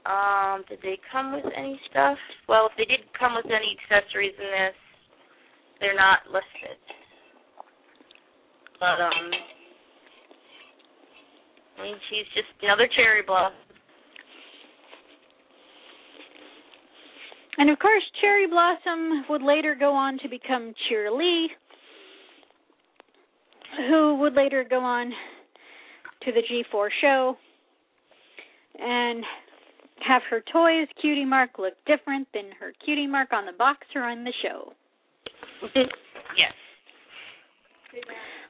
um, did they come with any stuff? Well, if they did come with any accessories in this, they're not listed. But um I mean she's just another cherry blossom. And of course, Cherry Blossom would later go on to become Cheerilee, who would later go on to the G4 show and have her toys cutie mark look different than her cutie mark on the box or on the show. yes.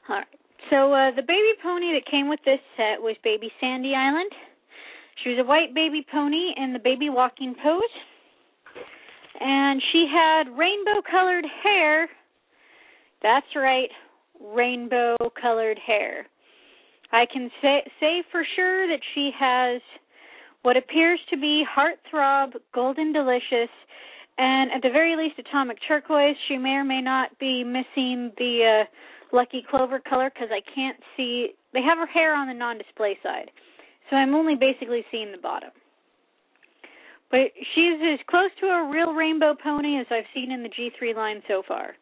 All right. So uh, the baby pony that came with this set was Baby Sandy Island. She was a white baby pony in the baby walking pose. And she had rainbow colored hair. That's right, rainbow colored hair. I can say say for sure that she has what appears to be heartthrob, golden delicious, and at the very least atomic turquoise. She may or may not be missing the uh, lucky clover color because I can't see. They have her hair on the non-display side, so I'm only basically seeing the bottom. But she's as close to a real rainbow pony as I've seen in the G3 line so far.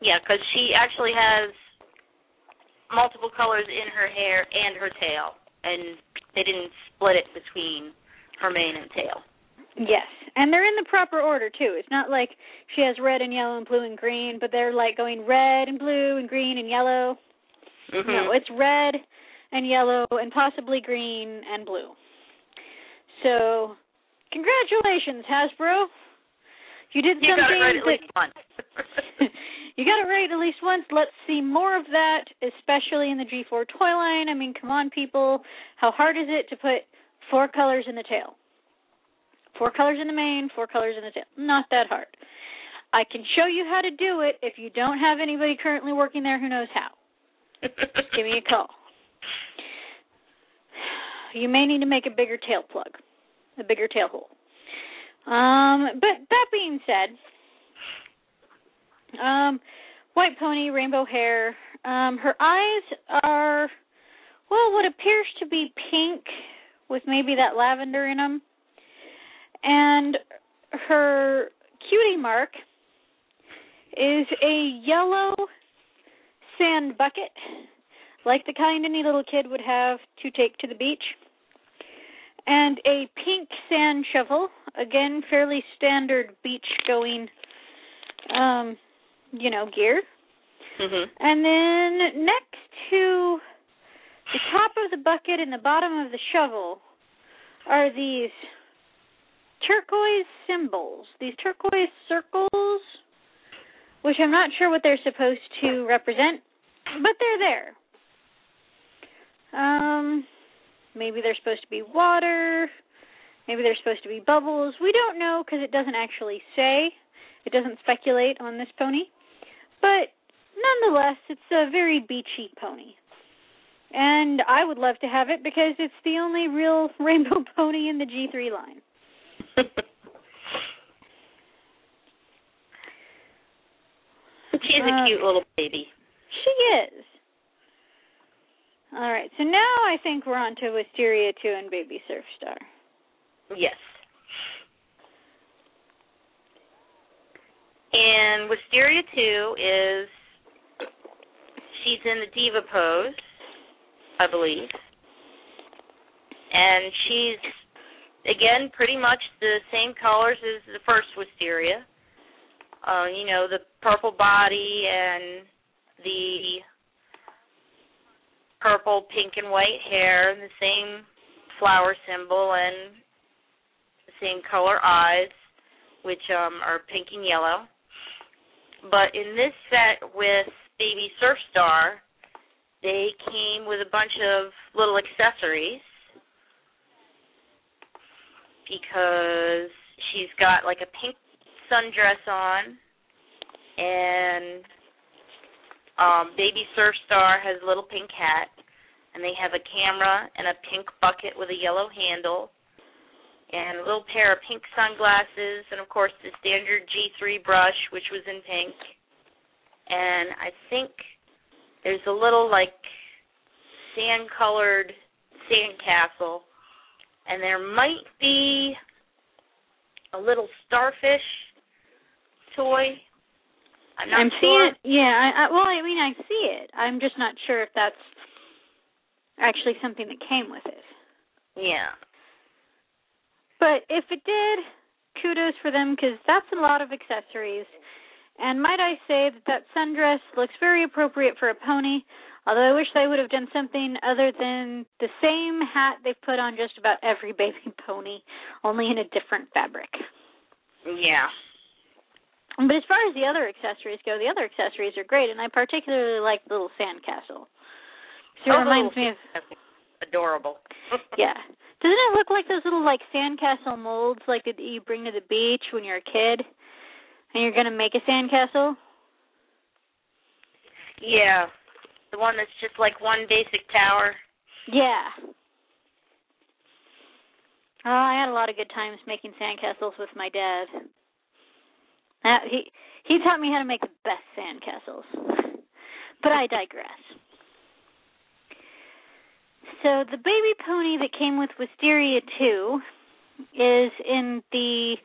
Yeah, because she actually has multiple colors in her hair and her tail, and they didn't split it between her mane and tail. Yes, and they're in the proper order too. It's not like she has red and yellow and blue and green, but they're like going red and blue and green and yellow. Mm-hmm. No, it's red and yellow and possibly green and blue. So, congratulations, Hasbro. You did you something right at that least once. You got it right at least once. Let's see more of that, especially in the G4 toy line. I mean, come on, people. How hard is it to put four colors in the tail? Four colors in the mane, four colors in the tail. Not that hard. I can show you how to do it if you don't have anybody currently working there who knows how. Just (laughs) give me a call. You may need to make a bigger tail plug, a bigger tail hole. Um, but that being said, um, white pony, rainbow hair. Um, her eyes are, well, what appears to be pink with maybe that lavender in them. And her cutie mark is a yellow sand bucket, like the kind any little kid would have to take to the beach. And a pink sand shovel, again, fairly standard beach going um, you know, gear. mhm. And then next to the top of the bucket and the bottom of the shovel are these turquoise symbols, these turquoise circles, which I'm not sure what they're supposed to represent, but they're there. Um, maybe they're supposed to be water. Maybe they're supposed to be bubbles. We don't know because it doesn't actually say. It doesn't speculate on this pony. But nonetheless, it's a very beachy pony. And I would love to have it because it's the only real (laughs) rainbow pony in the G3 line. (laughs) She's a Uh, cute little baby. She is. All right, so now I think we're on to Wisteria 2 and Baby Surf Star. Yes. And Wisteria 2 is she's in the diva pose, I believe. And she's again pretty much the same colors as the first Wisteria. Uh, you know, the purple body and the purple, pink and white hair and the same flower symbol and the same color eyes, which um are pink and yellow. But in this set with Baby Surf Star, they came with a bunch of little accessories because she's got like a pink sundress on and um Baby Surf Star has a little pink hat and they have a camera and a pink bucket with a yellow handle and a little pair of pink sunglasses, and of course the standard G3 brush, which was in pink. And I think there's a little like sand colored sand castle, and there might be a little starfish toy. I'm not I'm sure. seeing it. Yeah, I, I well, I mean, I see it. I'm just not sure if that's actually something that came with it. Yeah. But if it did, kudos for them because that's a lot of accessories. And might I say that that sundress looks very appropriate for a pony. Although I wish they would have done something other than the same hat they've put on just about every (laughs) baby pony, only in a different fabric. Yeah. But as far as the other accessories go, the other accessories are great, and I particularly like the little sandcastle. So it Oh, reminds me of Adorable. (laughs) yeah. Doesn't it look like those little like sandcastle molds like that you bring to the beach when you're a kid and you're gonna make a sandcastle? Yeah. The one that's just like one basic tower. Yeah. Oh, I had a lot of good times making sandcastles with my dad. Uh, he he taught me how to make the best sandcastles. But I digress. So the baby pony that came with Wisteria 2 is in the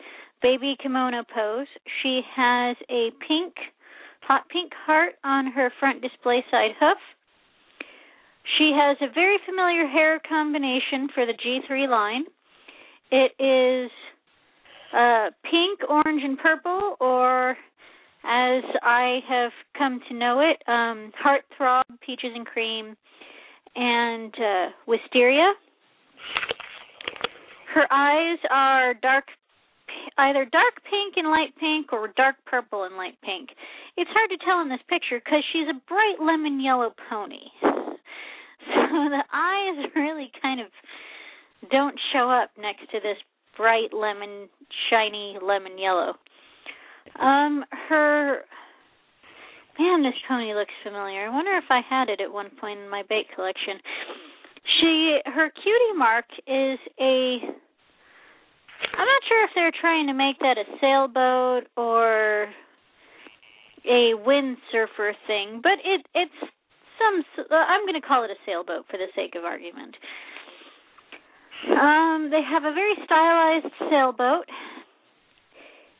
baby kimono pose. She has a pink, hot pink heart on her front display side hoof. She has a very familiar hair combination for the G3 line. It is uh, pink, orange, and purple, or as I have come to know it, um, heartthrob, peaches and cream, and uh, wisteria. Her eyes are dark, either dark pink and light pink, or dark purple and light pink. It's hard to tell in this picture because she's a bright lemon yellow pony. (laughs) So the eyes (laughs) really kind of don't show up next to this bright lemon, shiny lemon yellow. Um, her man, this pony looks familiar. I wonder if I had it at one point in my bait collection. She, her cutie mark is a. I'm not sure if they're trying to make that a sailboat or a windsurfer thing, but it it's some. Uh, I'm going to call it a sailboat for the sake of argument. Um, they have a very stylized sailboat.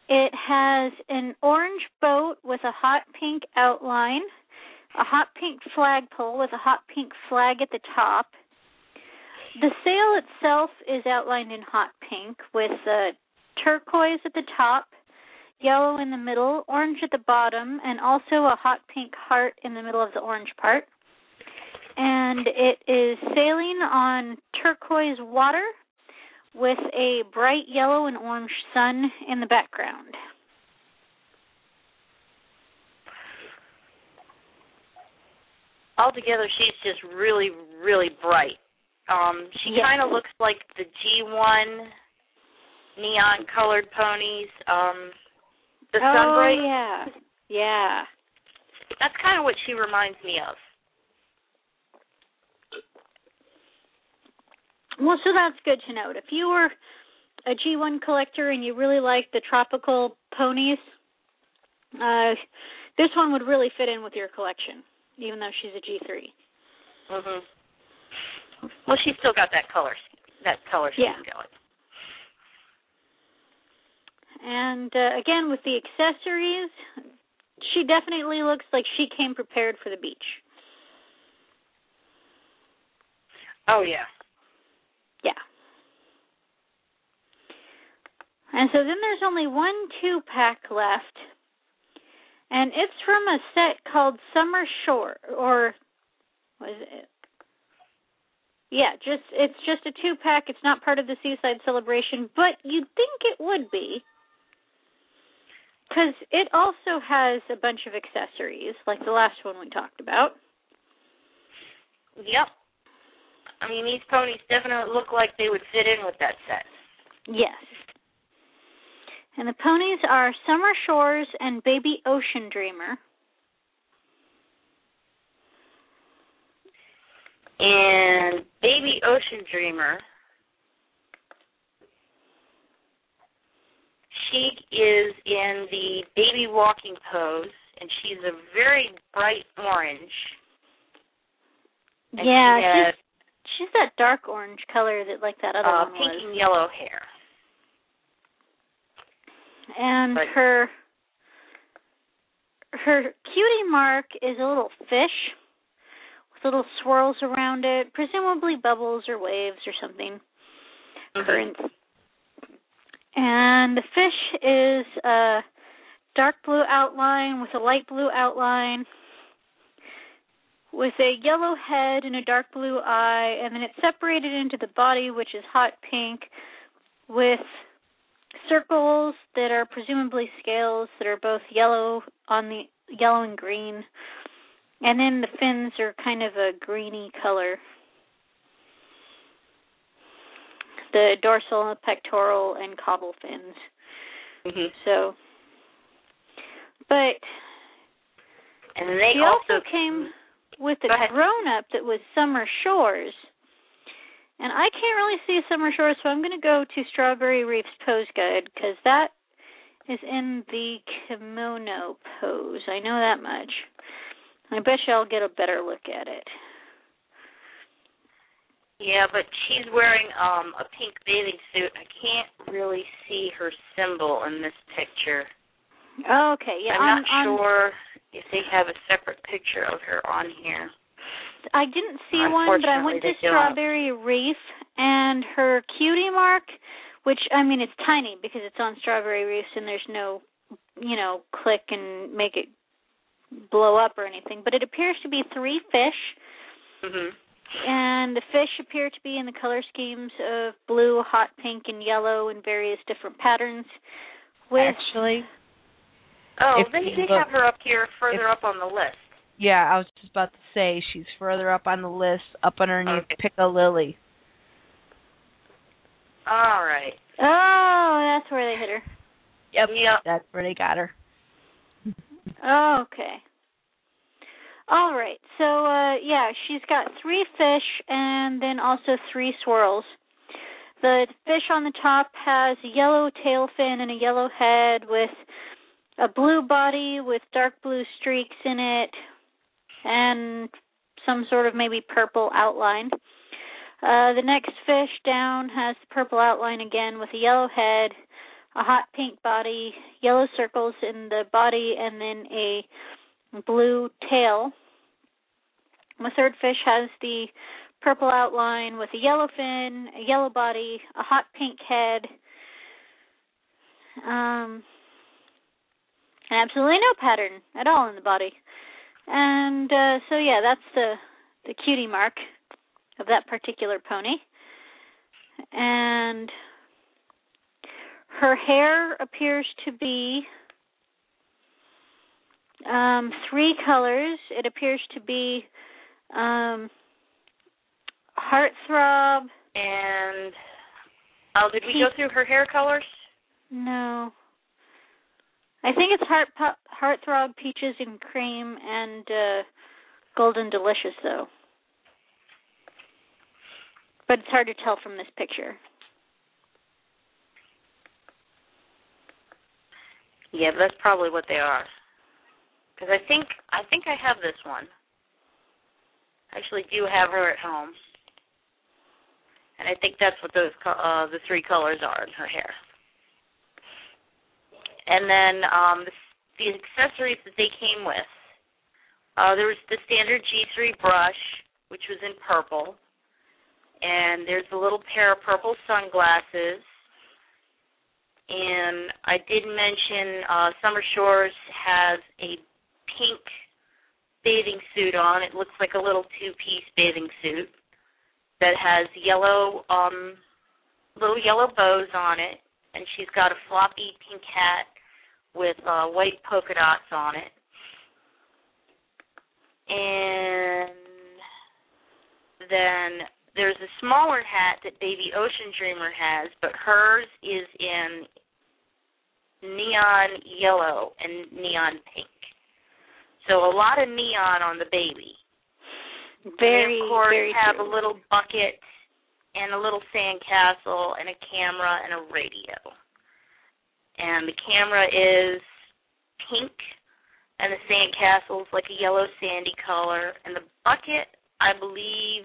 It has an orange boat with a hot pink outline, a hot pink flagpole with a hot pink flag at the top. The sail itself is outlined in hot pink with uh, turquoise at the top, yellow in the middle, orange at the bottom, and also a hot pink heart in the middle of the orange part. And it is sailing on turquoise water with a bright yellow and orange sun in the background. Altogether, she's just really, really bright. Um, she Yes. kind of looks like the G1 neon colored ponies. Um, the oh Sunbright. yeah, yeah. That's kind of what she reminds me of. Well, so that's good to note. If you were a G1 collector and you really like the tropical ponies, uh, this one would really fit in with your collection, even though she's a G3. Mhm. Well, she's still got that color, that color scheme Yeah. going. And uh, again, with the accessories, she definitely looks like she came prepared for the beach. Oh yeah. Yeah. And so then there's only one two pack left. And it's from a set called Summer Shore or what is it? Yeah, just it's just a two pack. It's not part of the Seaside Celebration, but you'd think it would be. Cuz it also has a bunch of accessories like the last one we talked about. Yep. I mean, these ponies definitely look like they would fit in with that set. Yes. And the ponies are Summer Shores and Baby Ocean Dreamer. And Baby Ocean Dreamer, she is in the baby walking pose, and she's a very bright orange. And yeah, she has she's that dark orange color that like that other uh, one pink was. and yellow hair. And Right. her her cutie mark is a little fish with little swirls around it, presumably bubbles or waves or something. Currents. And the fish is a dark blue outline with a light blue outline with a yellow head and a dark blue eye, and then it's separated into the body, which is hot pink, with circles that are presumably scales that are both yellow on the yellow and green, and then the fins are kind of a greeny color. the dorsal, pectoral, and caudal fins. hmm So, but And they also, also came with a grown up that was Summer Shores. And I can't really see Summer Shores, so I'm going to go to Strawberry Reef's pose guide because that is in the kimono pose. I know that much. I bet you I'll get a better look at it. Yeah, but she's wearing um a pink bathing suit. I can't really see her symbol in this picture. Okay, yeah, I'm on, not on, sure if they have a separate picture of her on here. I didn't see one, but I went to Unfortunately, they don't. Strawberry Reef and her cutie mark, which I mean it's tiny because it's on Strawberry Reefs and there's no, you know, click and make it blow up or anything. But it appears to be three fish, Mhm. and the fish appear to be in the color schemes of blue, hot pink, and yellow in various different patterns. With Actually, Oh, If they you they look- have her up here further up on the list. yeah, I was just about to say she's further up on the list, up underneath Okay. Piccalilli. All right. oh, that's where they hit her. Yep, Yep. that's where they got her. Okay. All right. So uh yeah, she's got three fish and then also three swirls. The fish on the top has a yellow tail fin and a yellow head with a blue body with dark blue streaks in it and some sort of maybe purple outline. Uh the next fish down has the purple outline again with a yellow head, a hot pink body, yellow circles in the body, and then a blue tail. The third fish has the purple outline with a yellow fin, a yellow body, a hot pink head, um, absolutely no pattern at all in the body. And uh, so yeah, that's the the cutie mark of that particular pony. And her hair appears to be um, three colors. It appears to be um, heartthrob. And oh, did we go through her hair colors? No, I think it's heart heartthrob, peaches and cream, and uh, golden delicious though. But it's hard to tell from this picture. Yeah, that's probably what they are. Because I think I think I have this one. I actually do have her at home, and I think that's what those uh, the three colors are in her hair. And then um, the, the accessories that they came with. Uh, there was the standard G3 brush, which was in purple, and there's a little pair of purple sunglasses. And I did mention uh, Summer Shores has a pink bathing suit on. It looks like a little two-piece bathing suit that has yellow, um, little yellow bows on it, and she's got a floppy pink hat with uh, white polka dots on it. And then there's a smaller hat that Baby Ocean Dreamer has, but hers is in neon yellow and neon pink. So a lot of neon on the baby. Very, and of course very have true. a little bucket and a little sand castle and a camera and a radio. And the camera is pink and the sand castle's like a yellow sandy color and the bucket I believe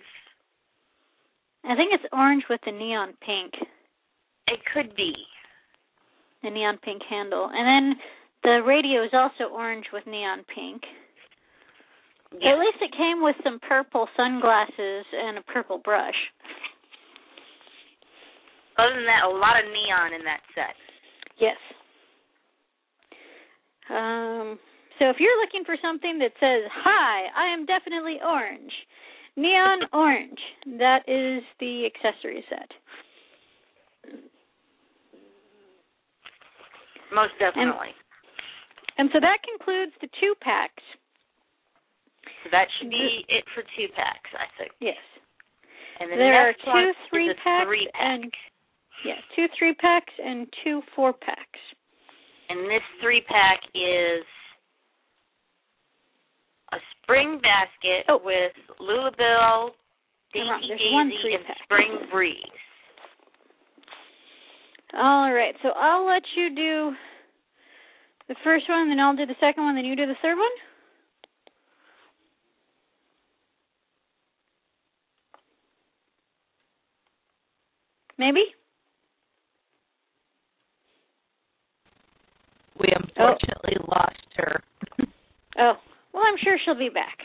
I think it's orange with the neon pink, it could be. the neon pink handle, and then the radio is also orange with neon pink. Yeah. At least it came with some purple sunglasses and a purple brush. Other than that, a lot of neon in that set. Yes. Um, so if you're looking for something that says, Hi, I am definitely orange, neon orange, that is the accessory set. Most definitely. And so that concludes the two packs. so that should be it for two packs, I think. Yes. And the there are next one two three is a packs three pack. and Yeah, two three packs and two four packs. And this three pack is a spring basket Oh. with Lulabelle, You're wrong. Dainty There's one Daisy, and pack. Spring Breeze. All right, so I'll let you do the first one, then I'll do the second one, then you do the third one. Maybe? We unfortunately lost her. (laughs) Oh, well, I'm sure she'll be back.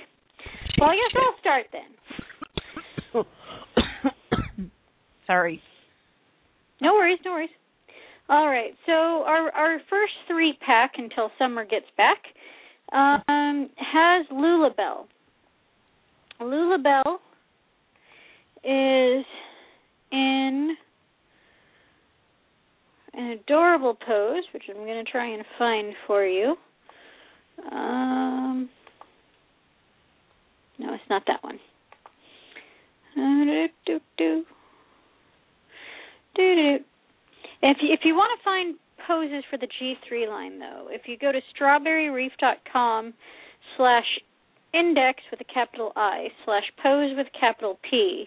Well, I guess I'll start then. (coughs) Sorry. No worries, no worries. All right, so our our first three pack until summer gets back um, has Lulabelle. Lulabelle is in an adorable pose, which I'm going to try and find for you. Um, no, it's not that one. Uh. If you, if you want to find poses for the G3 line, though, if you go to strawberryreef.com slash index with a capital I slash pose with capital P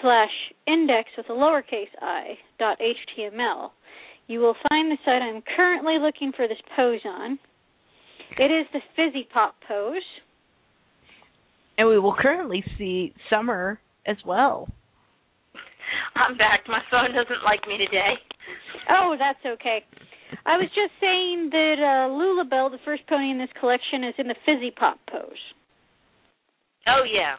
slash index with a lowercase i dot html, you will find the site I'm currently looking for this pose on. It is the Fizzy Pop pose. And we will currently see Summer as well. I'm back. My phone doesn't like me today. Oh, that's okay. I was just saying that uh, Lulabelle, the first pony in this collection, is in the Fizzy Pop pose. Oh yeah.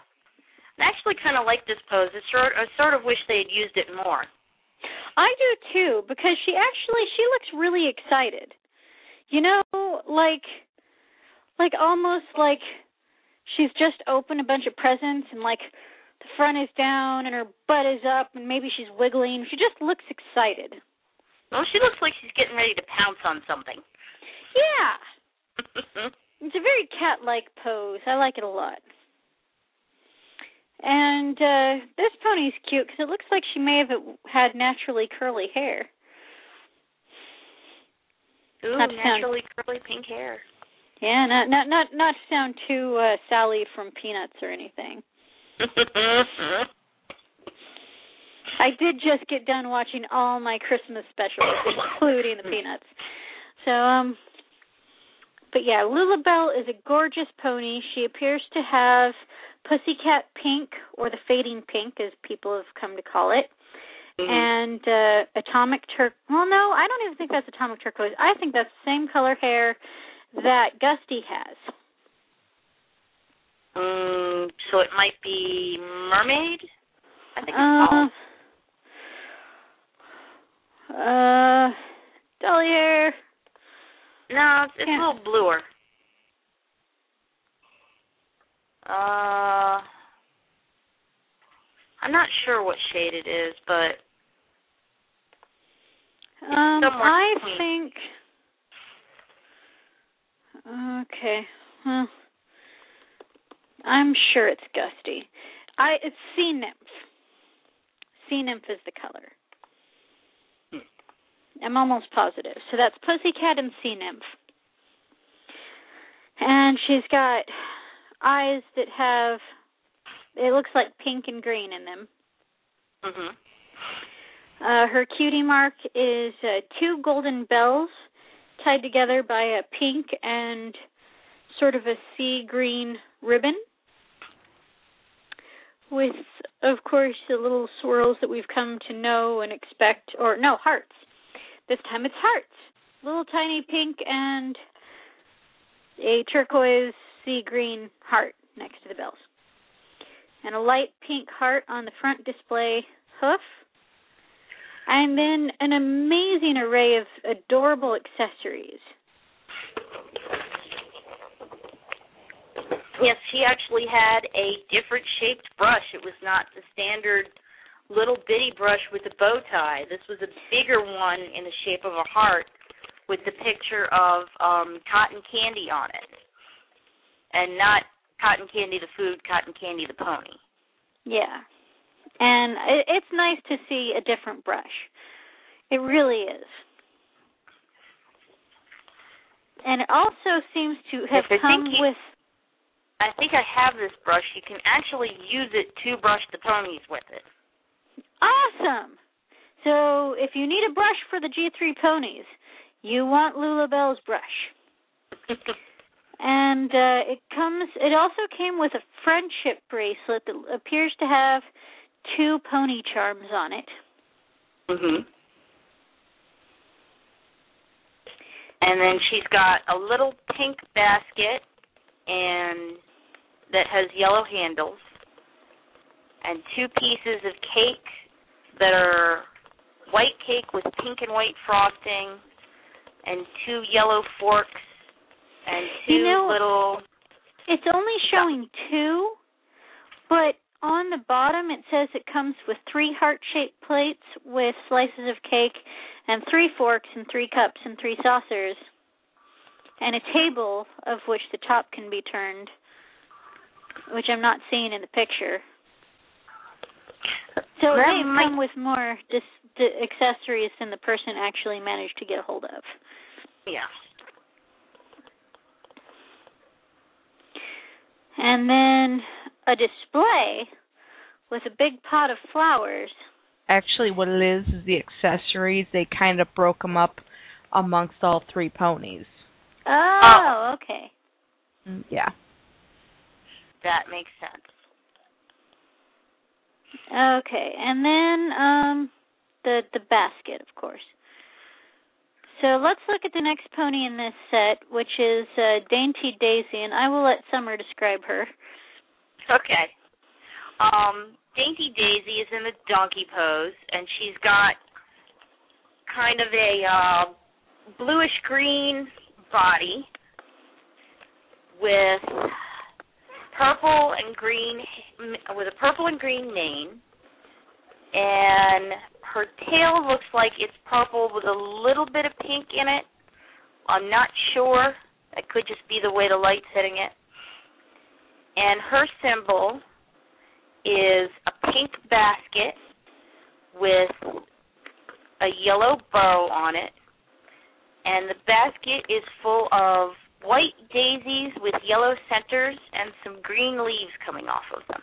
I actually kind of like this pose. It's sort I sort of wish they had used it more. I do too because she actually she looks really excited. You know, like like almost like she's just opened a bunch of presents and like the front is down and her butt is up and maybe she's wiggling. She just looks excited. Well, she looks like she's getting ready to pounce on something. Yeah. (laughs) It's a very cat-like pose. I like it a lot. And uh this pony's cute because it looks like she may have had naturally curly hair. Ooh, Not to sound- naturally curly pink hair. Yeah, not not not not to sound too uh Sally from Peanuts or anything. (laughs) I did just get done watching all my Christmas specials, including the Peanuts. So, um, but yeah, Lulabelle is a gorgeous pony. She appears to have pussycat pink, or the fading pink, as people have come to call it, and uh, atomic turk. Well, no, I don't even think that's atomic turquoise. I think that's the same color hair that Gusty has. Um, so it might be mermaid. I think it's Uh, called. uh, dolly hair. No, it's, it's yeah. a little bluer. Uh, I'm not sure what shade it is, but Um, I between. think. Okay. Well, I'm sure it's Gusty. I it's Sea Nymph. Sea Nymph is the color. I'm almost positive. So that's Pussycat and Sea Nymph. And she's got eyes that have it looks like pink and green in them. mhm. Uh, her cutie mark is uh, two golden bells tied together by a pink and sort of a sea green ribbon. With, of course, the little swirls that we've come to know and expect, or no, hearts. This time it's hearts. Little tiny pink and a turquoise sea green heart next to the bells. And a light pink heart on the front display hoof and then an amazing array of adorable accessories. Yes, she actually had a different shaped brush. It was not the standard little bitty brush with a bow tie. This was a bigger one in the shape of a heart with the picture of um cotton candy on it. And not cotton candy the food, cotton candy the pony. Yeah. And it, it's nice to see a different brush. It really is. And it also seems to have Yes, come you- with I think I have this brush. You can actually use it to brush the ponies with it. awesome. So if you need a brush for the G3 ponies, you want Lulabelle's brush. (laughs) And uh, it comes. It also came with a friendship bracelet that appears to have two pony charms on it. mhm. And then she's got a little pink basket and that has yellow handles and two pieces of cake that are white cake with pink and white frosting and two yellow forks and two You know- little It's only showing two, but on the bottom it says it comes with three heart-shaped plates with slices of cake and three forks and three cups and three saucers and a table of which the top can be turned, which I'm not seeing in the picture. So That have might- come with more dis- d- accessories than the person actually managed to get a hold of. yeah. And then a display with a big pot of flowers. Actually, what it is is the accessories. They kind of broke them up amongst all three ponies. Oh, okay. Mm, Yeah. That makes sense. Okay. And then um the the basket, of course. So let's look at the next pony in this set, which is uh, Dainty Daisy, and I will let Summer describe her. Okay. Um, Dainty Daisy is in the donkey pose, and she's got kind of a uh, bluish green body with purple and green, with a purple and green mane, and her tail looks like it's purple with a little bit of pink in it. I'm not sure. That could just be the way the light's hitting it and her symbol is a pink basket with a yellow bow on it, and the basket is full of white daisies with yellow centers and some green leaves coming off of them.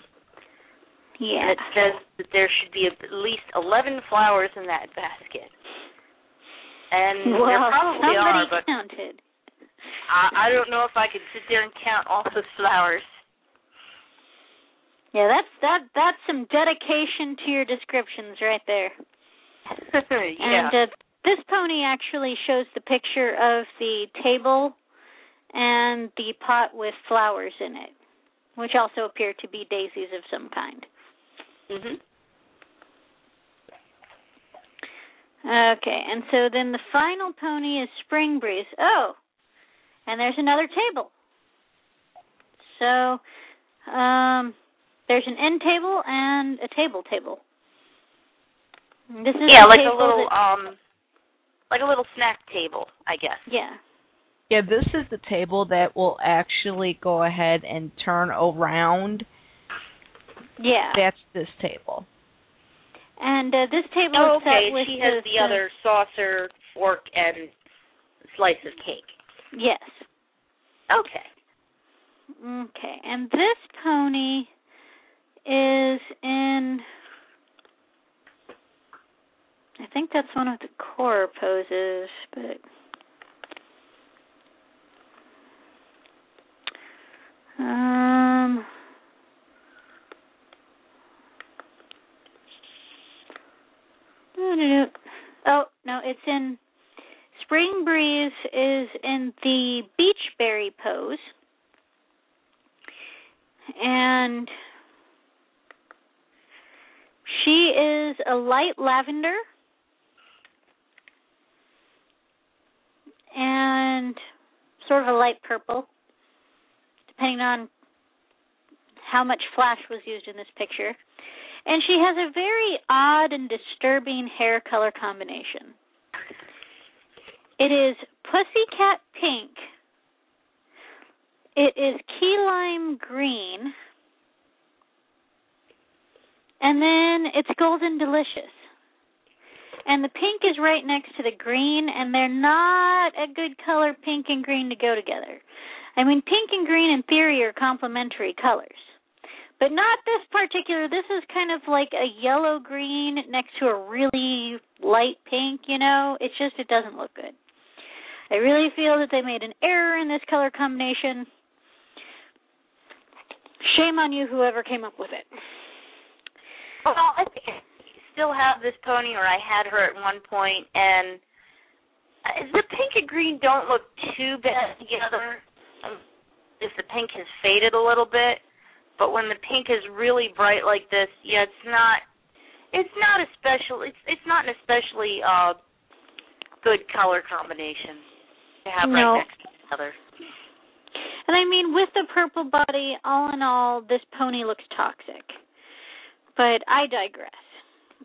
Yeah. And it says that there should be at least 11 flowers in that basket. And there well, probably somebody are, but counted. I, I don't know if I could sit there and count all those flowers. Yeah, that's that that's some dedication to your descriptions right there. (laughs) yeah. And uh, this pony actually shows the picture of the table and the pot with flowers in it, which also appear to be daisies of some kind. Mhm. Okay, and so then the final pony is Spring Breeze. Oh, and there's another table. So, um, there's an end table and a table table. This is Yeah, the like a little that- um like a little snack table, I guess. yeah. Yeah, this is the table that will actually go ahead and turn around. Yeah. That's this table. And uh, this table Oh, is set okay. with She has the other saucer, fork, and slice of cake. Yes. Okay. Okay. And this pony is in I think that's one of the core poses, but um Oh, no, it's in Spring Breeze is in the Beachberry pose. And she is a light lavender and sort of a light purple, depending on how much flash was used in this picture. And she has a very odd and disturbing hair color combination. It is pussycat pink. It is key lime green. And then it's golden delicious. and the pink is right next to the green, and they're not a good color, pink and green, to go together. I mean, pink and green in theory are complementary colors, but not this particular. This is kind of like a yellow green next to a really light pink. You know, it's just it doesn't look good. I really feel that they made an error in this color combination. Shame on you, whoever came up with it. Well, I still have this pony, or I had her at one point, and uh, the pink and green don't look too bad together. Um, if the pink has faded a little bit, but when the pink is really bright like this, yeah, it's not. It's not especially. It's it's not an especially uh good color combination to have No. right next to each other. And I mean, with the purple body, all in all, this pony looks toxic. But I digress.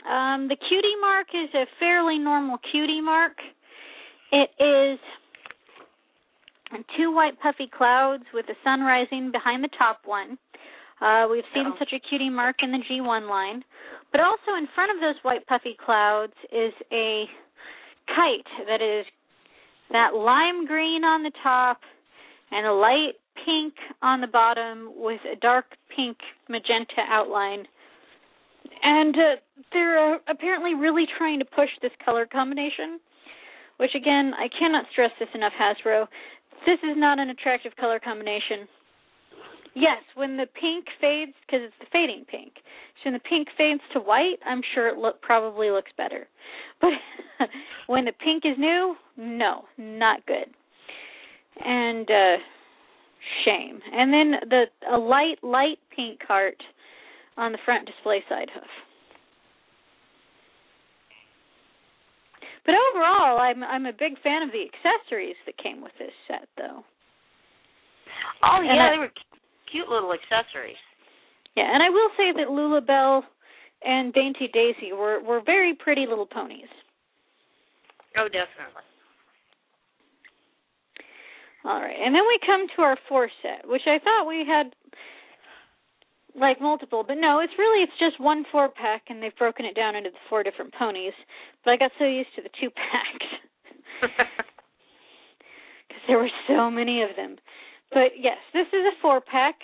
Um, the cutie mark is a fairly normal cutie mark. It is two white puffy clouds with the sun rising behind the top one. Uh, we've seen Oh. such a cutie mark in the G1 line. But also in front of those white puffy clouds is a kite that is that lime green on the top and a light pink on the bottom with a dark pink magenta outline. And uh, they're uh, apparently really trying to push this color combination, which again, I cannot stress this enough, Hasbro. This is not an attractive color combination. Yes, when the pink fades, because it's the fading pink. So when the pink fades to white, I'm sure it look probably looks better. (laughs) But when the pink is new, no, not good. And uh shame. And then the a light light pink heart on the front display side hoof. But overall, I'm I'm a big fan of the accessories that came with this set, though. Oh And yeah, I- they were cute little accessories. Yeah, and I will say that Lula Bell and Dainty Daisy were were very pretty little ponies. Oh, definitely. All right, and then we come to our four set, which I thought we had like multiple, but no, it's really it's just one four pack, and they've broken it down into the four different ponies. But I got so used to the two packs because (laughs) (laughs) there were so many of them. But yes, this is a four pack,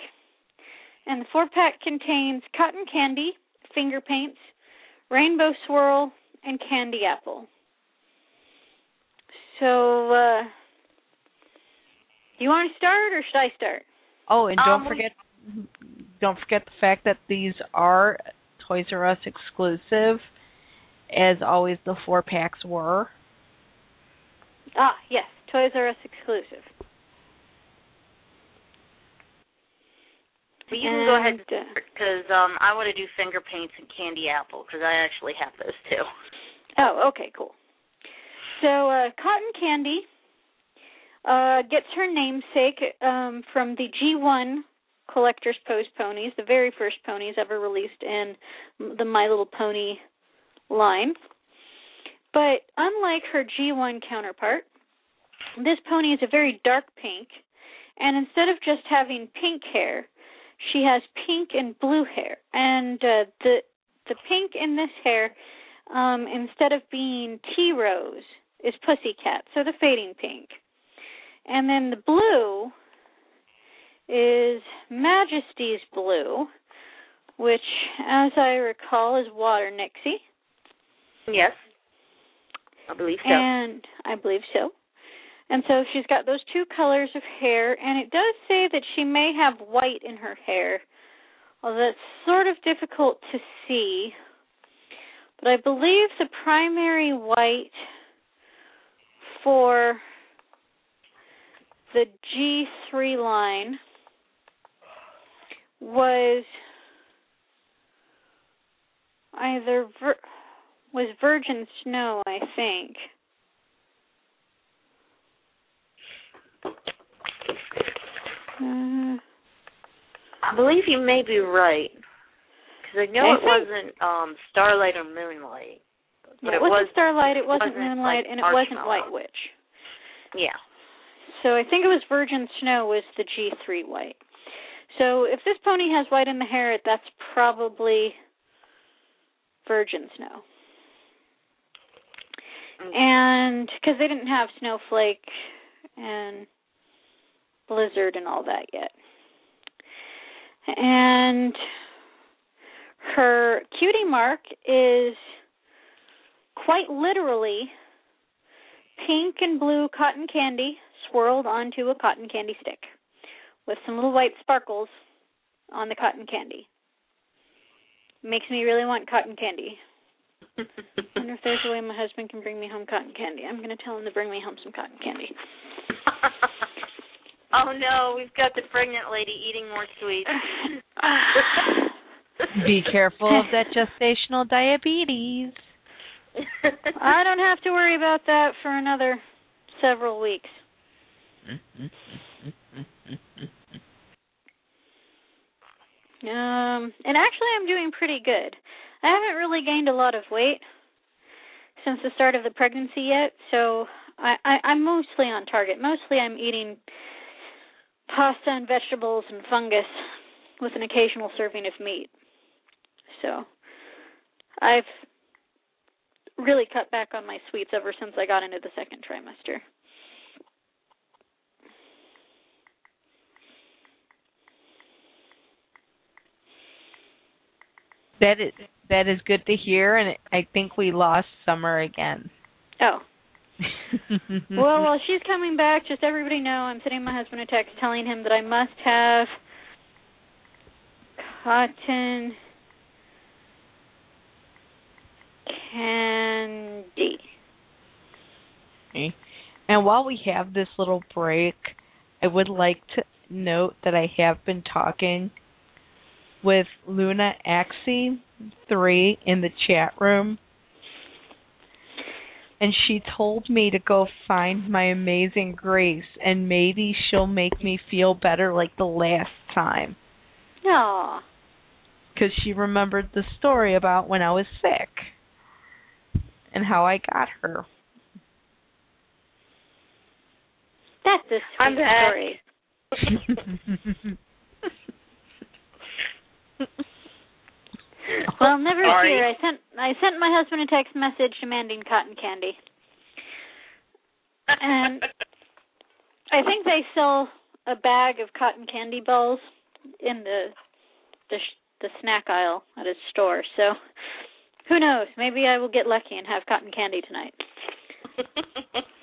and the four pack contains cotton candy, finger paints, rainbow swirl, and candy apple. So, uh, you want to start or should I start? Oh, and don't Um, we- forget don't forget the fact that these are Toys R Us exclusive, as always the four packs were. Ah, yes, Toys R Us exclusive. But you can go ahead uh, because um, I want to do finger paints and candy apple because I actually have those too. Oh, okay, cool. So, uh, Cotton Candy uh, gets her namesake um, from the G1 Collector's Pose ponies, the very first ponies ever released in the My Little Pony line. But unlike her G1 counterpart, this pony is a very dark pink, and instead of just having pink hair, she has pink and blue hair. And uh, the the pink in this hair, um, instead of being tea rose, is pussycat, so the fading pink. And then the blue is Majesty's blue, which, as I recall, is water Nixie. Yes, I believe so. And I believe so. And so she's got those two colors of hair, and it does say that she may have white in her hair, although that's sort of difficult to see. But I believe the primary white for the G3 line was either vir- was Virgin Snow, I think. Uh, I believe you may be right because I know it wasn't um Starlight or Moonlight, but yeah, it wasn't was Starlight, it wasn't, wasn't, Moonlight, like, and it wasn't. White Witch. yeah. So I think it was Virgin Snow was the G3 white. So if this pony has white in the hair, that's probably Virgin Snow. and because they didn't have Snowflake and Blizzard and all that yet. And her cutie mark is quite literally pink and blue cotton candy swirled onto a cotton candy stick with some little white sparkles on the cotton candy. Makes me really want cotton candy. (laughs) wonder if there's a way my husband can bring me home cotton candy. I'm going to tell him to bring me home some cotton candy. (laughs) oh no, we've got the pregnant lady eating more sweets. (laughs) Be careful of that gestational diabetes. (laughs) I don't have to worry about that for another several weeks. Um, and actually, I'm doing pretty good. I haven't really gained a lot of weight since the start of the pregnancy yet, so I, I, I'm mostly on target. Mostly, I'm eating pasta and vegetables and fungus with an occasional serving of meat. So, I've really cut back on my sweets ever since I got into the second trimester. That is that is good to hear, and I think we lost Summer again. Oh. (laughs) well, while she's coming back, just everybody know I'm sending my husband a text telling him that I must have cotton candy. Okay. And while we have this little break, I would like to note that I have been talking with Luna Axie three in the chat room. And she told me to go find my amazing Grace and maybe she'll make me feel better like the last time. Aw. Because she remembered the story about when I was sick and how I got her. That's a sweet I'm story. (laughs) (laughs) (laughs) (laughs) Well, never Sorry. fear. I sent I sent my husband a text message demanding cotton candy. And (laughs) I think they sell a bag of cotton candy balls in the the the snack aisle at his store. So who knows? Maybe I will get lucky and have cotton candy tonight. (laughs)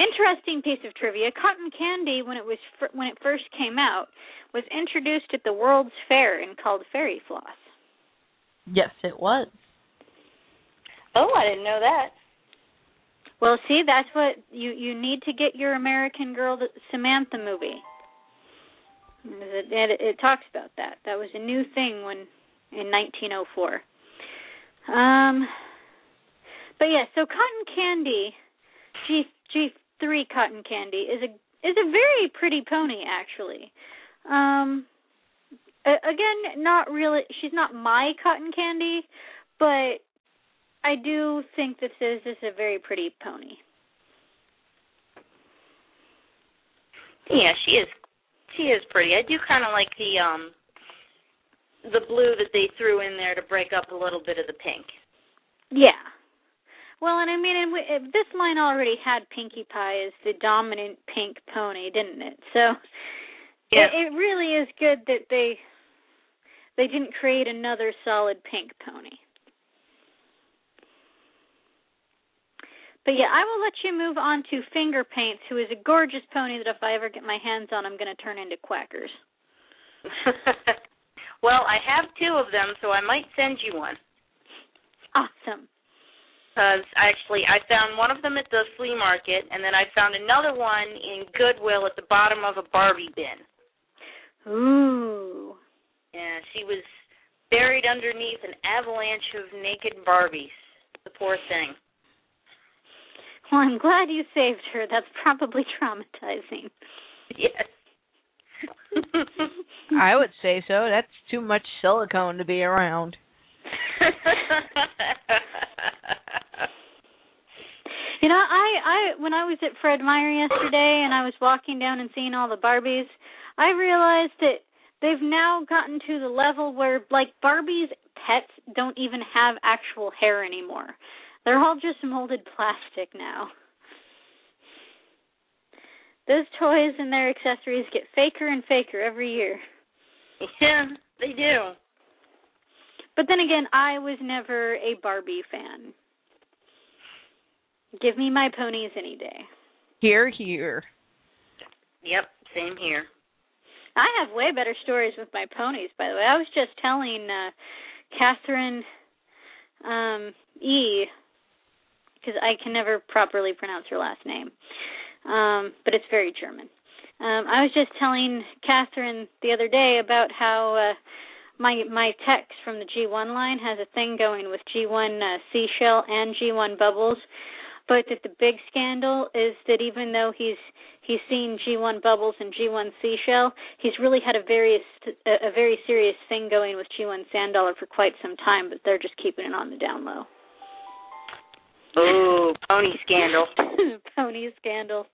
Interesting piece of trivia: cotton candy, when it was fir- when it first came out, was introduced at the World's Fair and called fairy floss. yes, it was. oh, I didn't know that. Well, see, that's what you you need to get your American Girl Samantha movie. It, it, it talks about that. That was a new thing when in 1904. Um, but yeah, so cotton candy, G G three cotton candy is a is a very pretty pony actually. Um, again, not really. She's not my cotton candy, but I do think this is this is a very pretty pony. Yeah, she is. She is pretty. I do kind of like the um the blue that they threw in there to break up a little bit of the pink. Yeah. Well, and I mean, and we, this line already had Pinkie Pie as the dominant pink pony, didn't it? So Yeah. it, it really is good that they they didn't create another solid pink pony. But yeah, I will let you move on to Finger Paints, who is a gorgeous pony that if I ever get my hands on, I'm going to turn into quackers. (laughs) well, I have two of them, so I might send you one. Awesome. Because actually, I found one of them at the flea market, and then I found another one in Goodwill at the bottom of a Barbie bin. Ooh. And she was buried underneath an avalanche of naked Barbies. The poor thing. Well, I'm glad you saved her. That's probably traumatizing. Yes. (laughs) I would say so. That's too much silicone to be around. You know, I I when I was at Fred Meyer yesterday and I was walking down and seeing all the Barbies, I realized that they've now gotten to the level where like Barbie's pets don't even have actual hair anymore. They're all just molded plastic now. Those toys and their accessories get faker and faker every year. Yeah, they do. But then again, I was never a Barbie fan. Give me my ponies any day. Here, here. Yep, same here. I have way better stories with my ponies, by the way. I was just telling uh Catherine um E because I can never properly pronounce her last name. Um, but it's very German. Um, I was just telling Catherine the other day about how uh my my Tex from the G1 line has a thing going with G1 uh, Seashell and G1 Bubbles, but that the big scandal is that even though he's he's seen G1 Bubbles and G1 Seashell, he's really had a very a, a very serious thing going with G1 Sand Dollar for quite some time, but they're just keeping it on the down low. Ooh, pony scandal. (laughs) Pony scandal.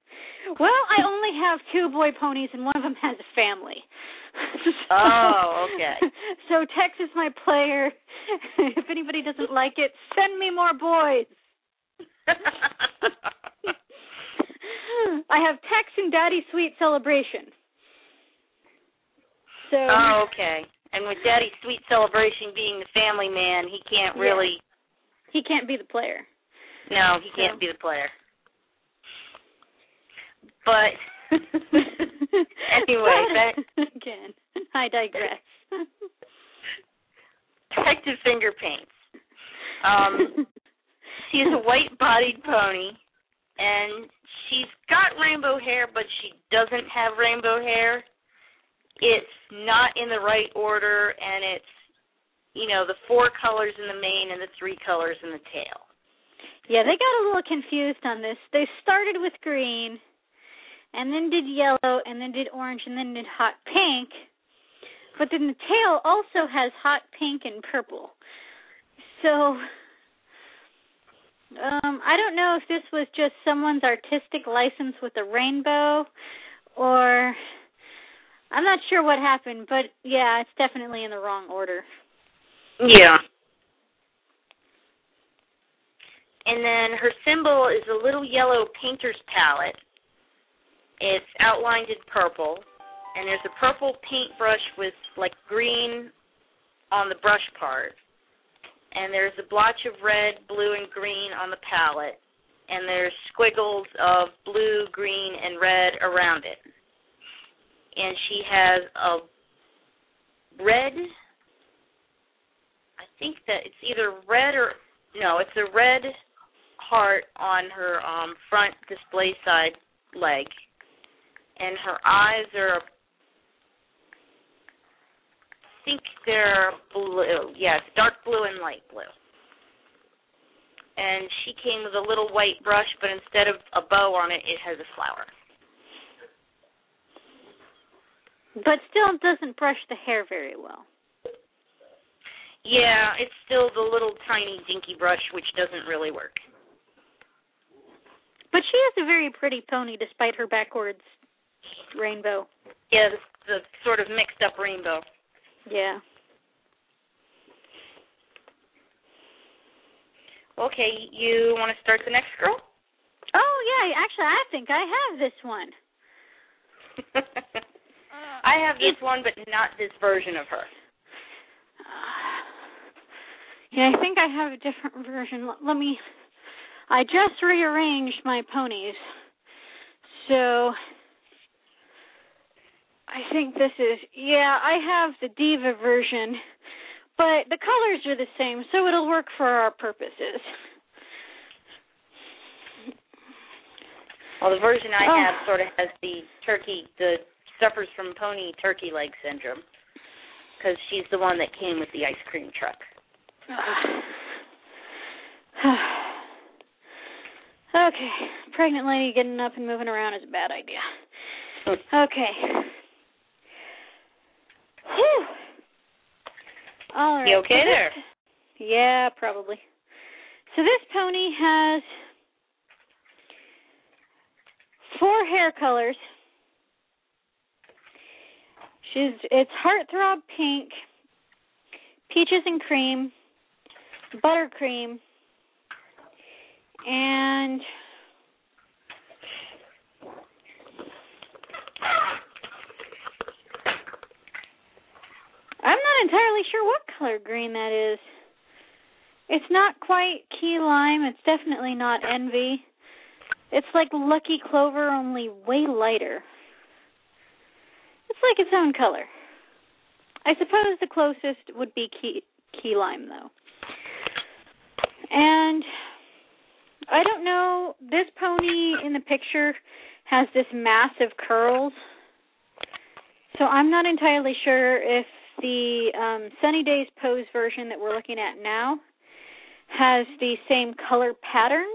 Well, I only have two boy ponies, and one of them has a family. (laughs) so, Oh, okay. (laughs) So Tex is my player. if anybody doesn't like it, send me more boys. I have Tex and Daddy Sweet Celebration. So oh, okay. And with Daddy Sweet Celebration being the family man, he can't Yeah. really. he can't be the player. No, he can't So- be the player. But (laughs) anyway, But, again, I digress. Detective Finger Paints. Um, she is a white-bodied pony, and she's got rainbow hair, but she doesn't have rainbow hair. It's not in the right order, and it's you know the four colors in the mane and the three colors in the tail. Yeah, they got a little confused on this. They started with green, and then did yellow, and then did orange, and then did hot pink. But then the tail also has hot pink and purple. So, um, I don't know if this was just someone's artistic license with a rainbow, or I'm not sure what happened. But yeah, it's definitely in the wrong order. Yeah. And then her symbol is a little yellow painter's palette. It's outlined in purple, and there's a purple paintbrush with like green on the brush part. And there's a blotch of red, blue, and green on the palette. And there's squiggles of blue, green, and red around it. And she has a red I think that it's either red or no, it's a red heart on her um front display side leg. And her eyes are I think they're blue. Yes, dark blue and light blue. And she came with a little white brush, but instead of a bow on it, it has a flower. But still doesn't brush the hair very well. Yeah, it's still the little tiny dinky brush, which doesn't really work. But she is a very pretty pony despite her backwards rainbow. Yeah, the, the sort of mixed up rainbow. Yeah. Okay, you want to start the next girl? Oh yeah, actually I think I have this one. (laughs) I have this one, but not this version of her. (sighs) Yeah, I think I have a different version. Let, let me I just rearranged my ponies. So I think this is yeah, I have the diva version, but the colors are the same, so it'll work for our purposes. Well, the version I Oh. have sort of has the turkey, the suffers from pony turkey leg syndrome, because she's the one that came with the ice cream truck. Okay, pregnant lady getting up and moving around is a bad idea. Hmm. Okay. Whew. All right. You okay there? Yeah, probably. So this pony has four hair colors. She's it's heartthrob pink, peaches and cream, buttercream, and I'm not entirely sure what color green that is. It's not quite key lime. It's definitely not envy. It's like lucky clover, only way lighter. It's like its own color. I suppose the closest would be key key lime though. And I don't know, this pony in the picture has this massive curls. So I'm not entirely sure if the um, Sunny Days Pose version that we're looking at now has the same color pattern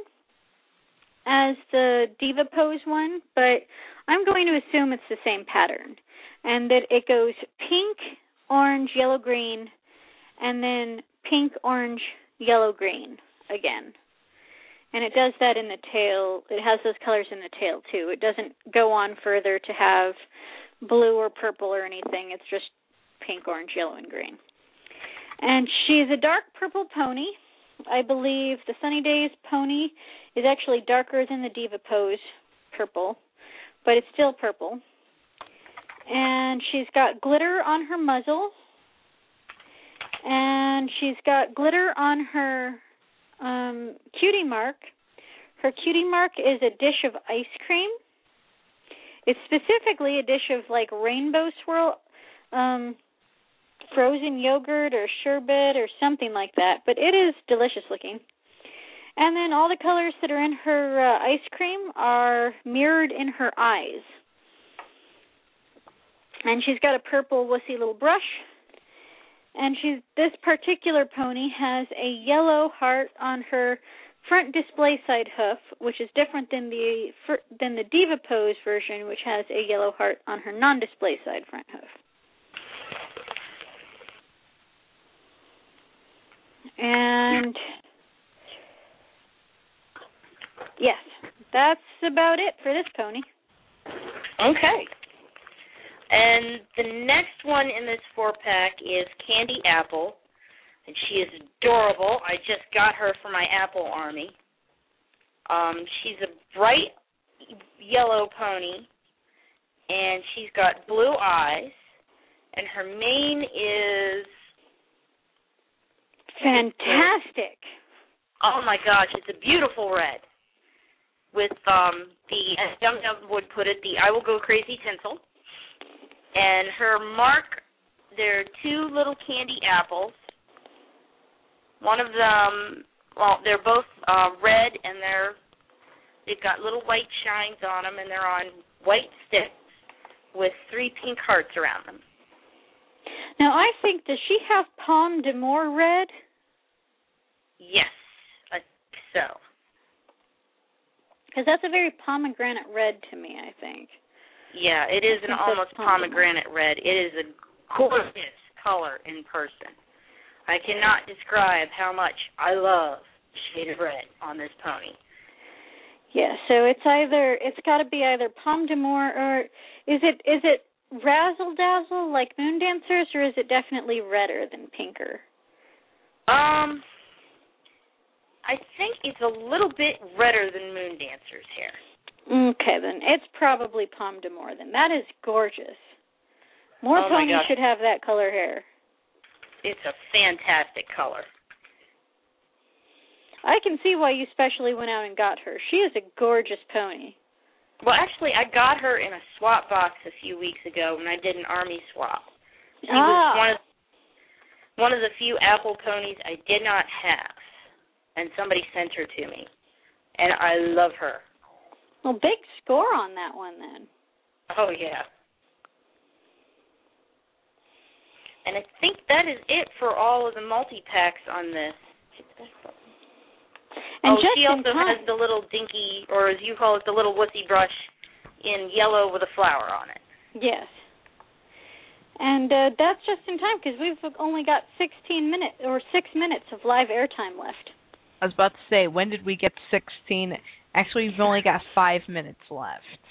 as the Diva Pose one, but I'm going to assume it's the same pattern and that it goes pink, orange, yellow, green, and then pink, orange, yellow, green again. And it does that in the tail. It has those colors in the tail too. It doesn't go on further to have blue or purple or anything. It's just pink, orange, yellow, and green. And she's a dark purple pony. I believe the Sunny Days pony is actually darker than the Diva Pose purple, but it's still purple. And she's got glitter on her muzzle. And she's got glitter on her um, cutie mark. Her cutie mark is a dish of ice cream. It's specifically a dish of like rainbow swirl um frozen yogurt or sherbet or something like that, but it is delicious looking. And then all the colors that are in her uh, ice cream are mirrored in her eyes. And she's got a purple wussy little brush. And she's this particular pony has a yellow heart on her front display side hoof, which is different than the than the Diva Pose version, which has a yellow heart on her non-display side front hoof. And yes, that's about it for this pony. Okay. And the next one in this four pack is Candy Apple. And she is adorable. I just got her for my Apple Army. Um, she's a bright yellow pony and she's got blue eyes and her mane is Fantastic. Oh my gosh, it's a beautiful red. With um the as Dum Dum would put it, the I will go crazy tinsel. And her mark there are two little candy apples. One of them well, they're both uh red and they're they've got little white shines on them and they're on white sticks with three pink hearts around them. Now I think does she have Pomme d'Amour red? Yes, I think so. Because that's a very pomegranate red to me. I think. Yeah, it is an almost pomegranate. red. It is a gorgeous color in person. I cannot describe how much I love shade of red on this pony. Yeah, so it's either it's got to be either Pomme d'Amour or is it is it Razzle Dazzle like Moon Dancers or is it definitely redder than pinker? Um, I think it's a little bit redder than Moon Dancer's hair. Okay, then it's probably Pomme d'Amour. Then that is gorgeous. More Oh ponies should have that color hair. It's a fantastic color. I can see why you specially went out and got her. She is a gorgeous pony. Well, actually, I got her in a swap box a few weeks ago when I did an army swap. She ah, was one of one of the few apple ponies I did not have, and somebody sent her to me, and I love her. Well, big score on that one then. Oh yeah. And I think that is it for all of the multi packs on this. And oh, just she also time. has the little dinky, or as you call it, the little wussy brush in yellow with a flower on it. Yes. And uh, that's just in time because we've only got 16 minutes or six minutes of live airtime left. I was about to say, when did we get 16? Actually, we've only got five minutes left.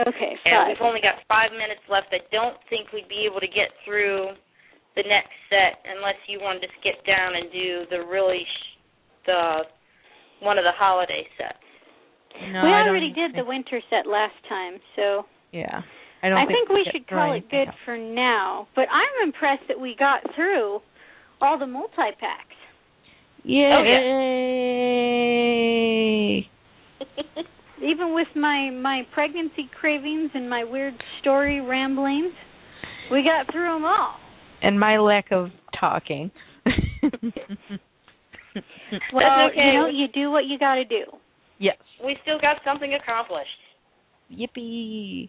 Okay, And we've only got five minutes left. I don't think we'd be able to get through the next set unless you wanted to skip down and do the really sh- the one of the holiday sets. No, we I already did the winter set last time, so Yeah. I don't I think we should should call it good for now. But I'm impressed that we got through all the multi packs. Yay! Even with my my pregnancy cravings and my weird story ramblings, we got through them all. and my lack of talking. (laughs) Well, okay. you know, you do what you got to do. yes. We still got something accomplished. Yippee.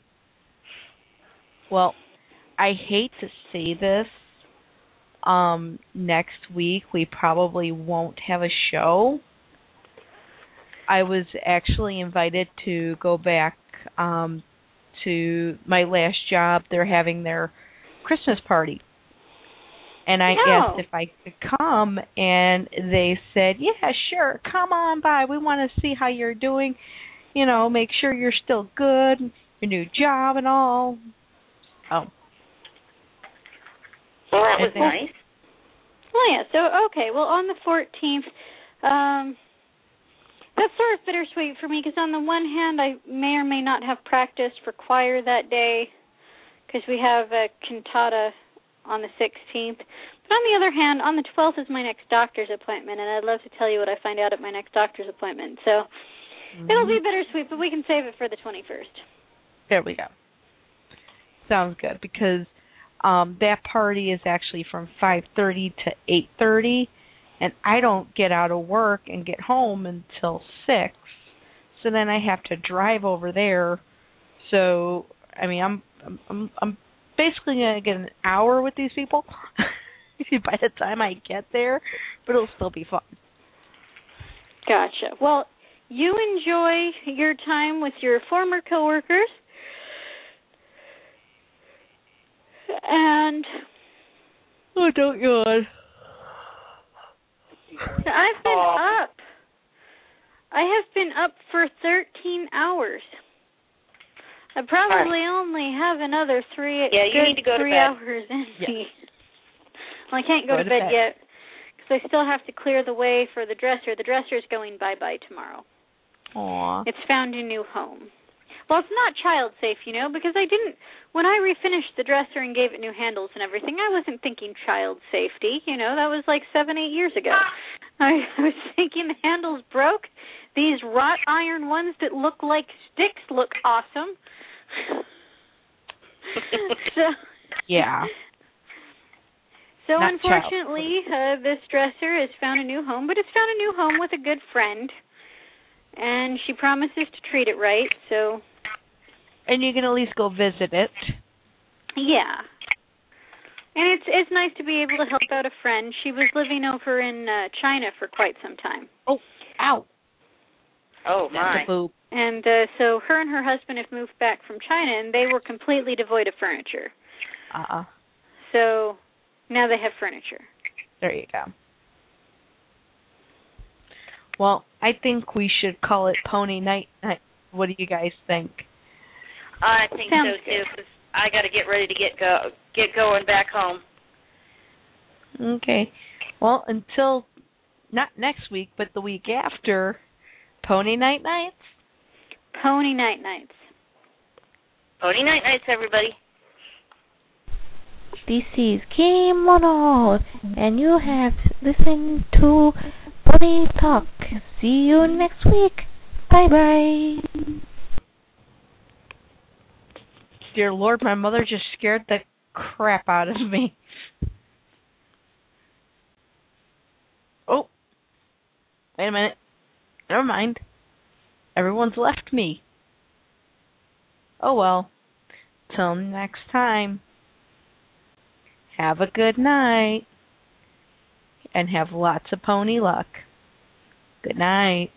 Well, I hate to say this. Um next week we probably won't have a show. I was actually invited to go back um to my last job. They're having their Christmas party. And I No. asked if I could come and they said, "Yeah, sure. Come on by. We want to see how you're doing. You know, make sure you're still good, your new job and all." Oh, Well, that was nice. Oh yeah. So okay. Well, on the 14th, um, that's sort of bittersweet for me because on the one hand, I may or may not have practiced for choir that day because we have a cantata on the 16th. But on the other hand, on the 12th is my next doctor's appointment, and I'd love to tell you what I find out at my next doctor's appointment. So it'll be bittersweet, but we can save it for the 21st. there we go. Sounds good because um that party is actually from 5:30 to 8:30 and I don't get out of work and get home until 6. So then I have to drive over there. So I mean, I'm I'm I'm, I'm basically going to get an hour with these people (laughs) by the time I get there, but it'll still be fun. Gotcha. Well, you enjoy your time with your former coworkers. And Oh, don't yawn. I've been Aw. up. I have been up for 13 hours. I probably only have another three Yeah, you good need to go to three bed. hours in Yes. me. Well, I can't go, Go to to bed, bed. yet because I still have to clear the way for the dresser. The dresser is going bye bye tomorrow. Aw. It's found a new home. Well, it's not child safe, you know, because I didn't. When I refinished the dresser and gave it new handles and everything, I wasn't thinking child safety. You know, that was like seven, eight years ago. I, I (laughs) was thinking the handles broke. These wrought iron ones that look like sticks look awesome. (laughs) so. Yeah. So Not unfortunately, uh, this dresser has found a new home, but it's found a new home with a good friend, and she promises to treat it right. So And you can at least go visit it. Yeah. And it's it's nice to be able to help out a friend. She was living over in uh, China for quite some time. Oh, ow. Oh my. That's a boob. And uh so her and her husband have moved back from China and they were completely devoid of furniture. Uh-uh. So now they have furniture. There you go. Well, I think we should call it Pony Night. Night. What do you guys think? I think Sounds so too. Cause I got to get ready to get go get going back home. Okay. Well, until not next week, but the week after, Pony Night Nights. Pony night nights. Pony night nights, everybody. This is Kim Mono, and you have listened to Pony Talk. See you next week. Bye bye. Dear Lord, my mother just scared the crap out of me. Oh. Wait a minute. Never mind. Everyone's left me. Oh well. Till next time. Have a good night. And have lots of pony luck. Good night.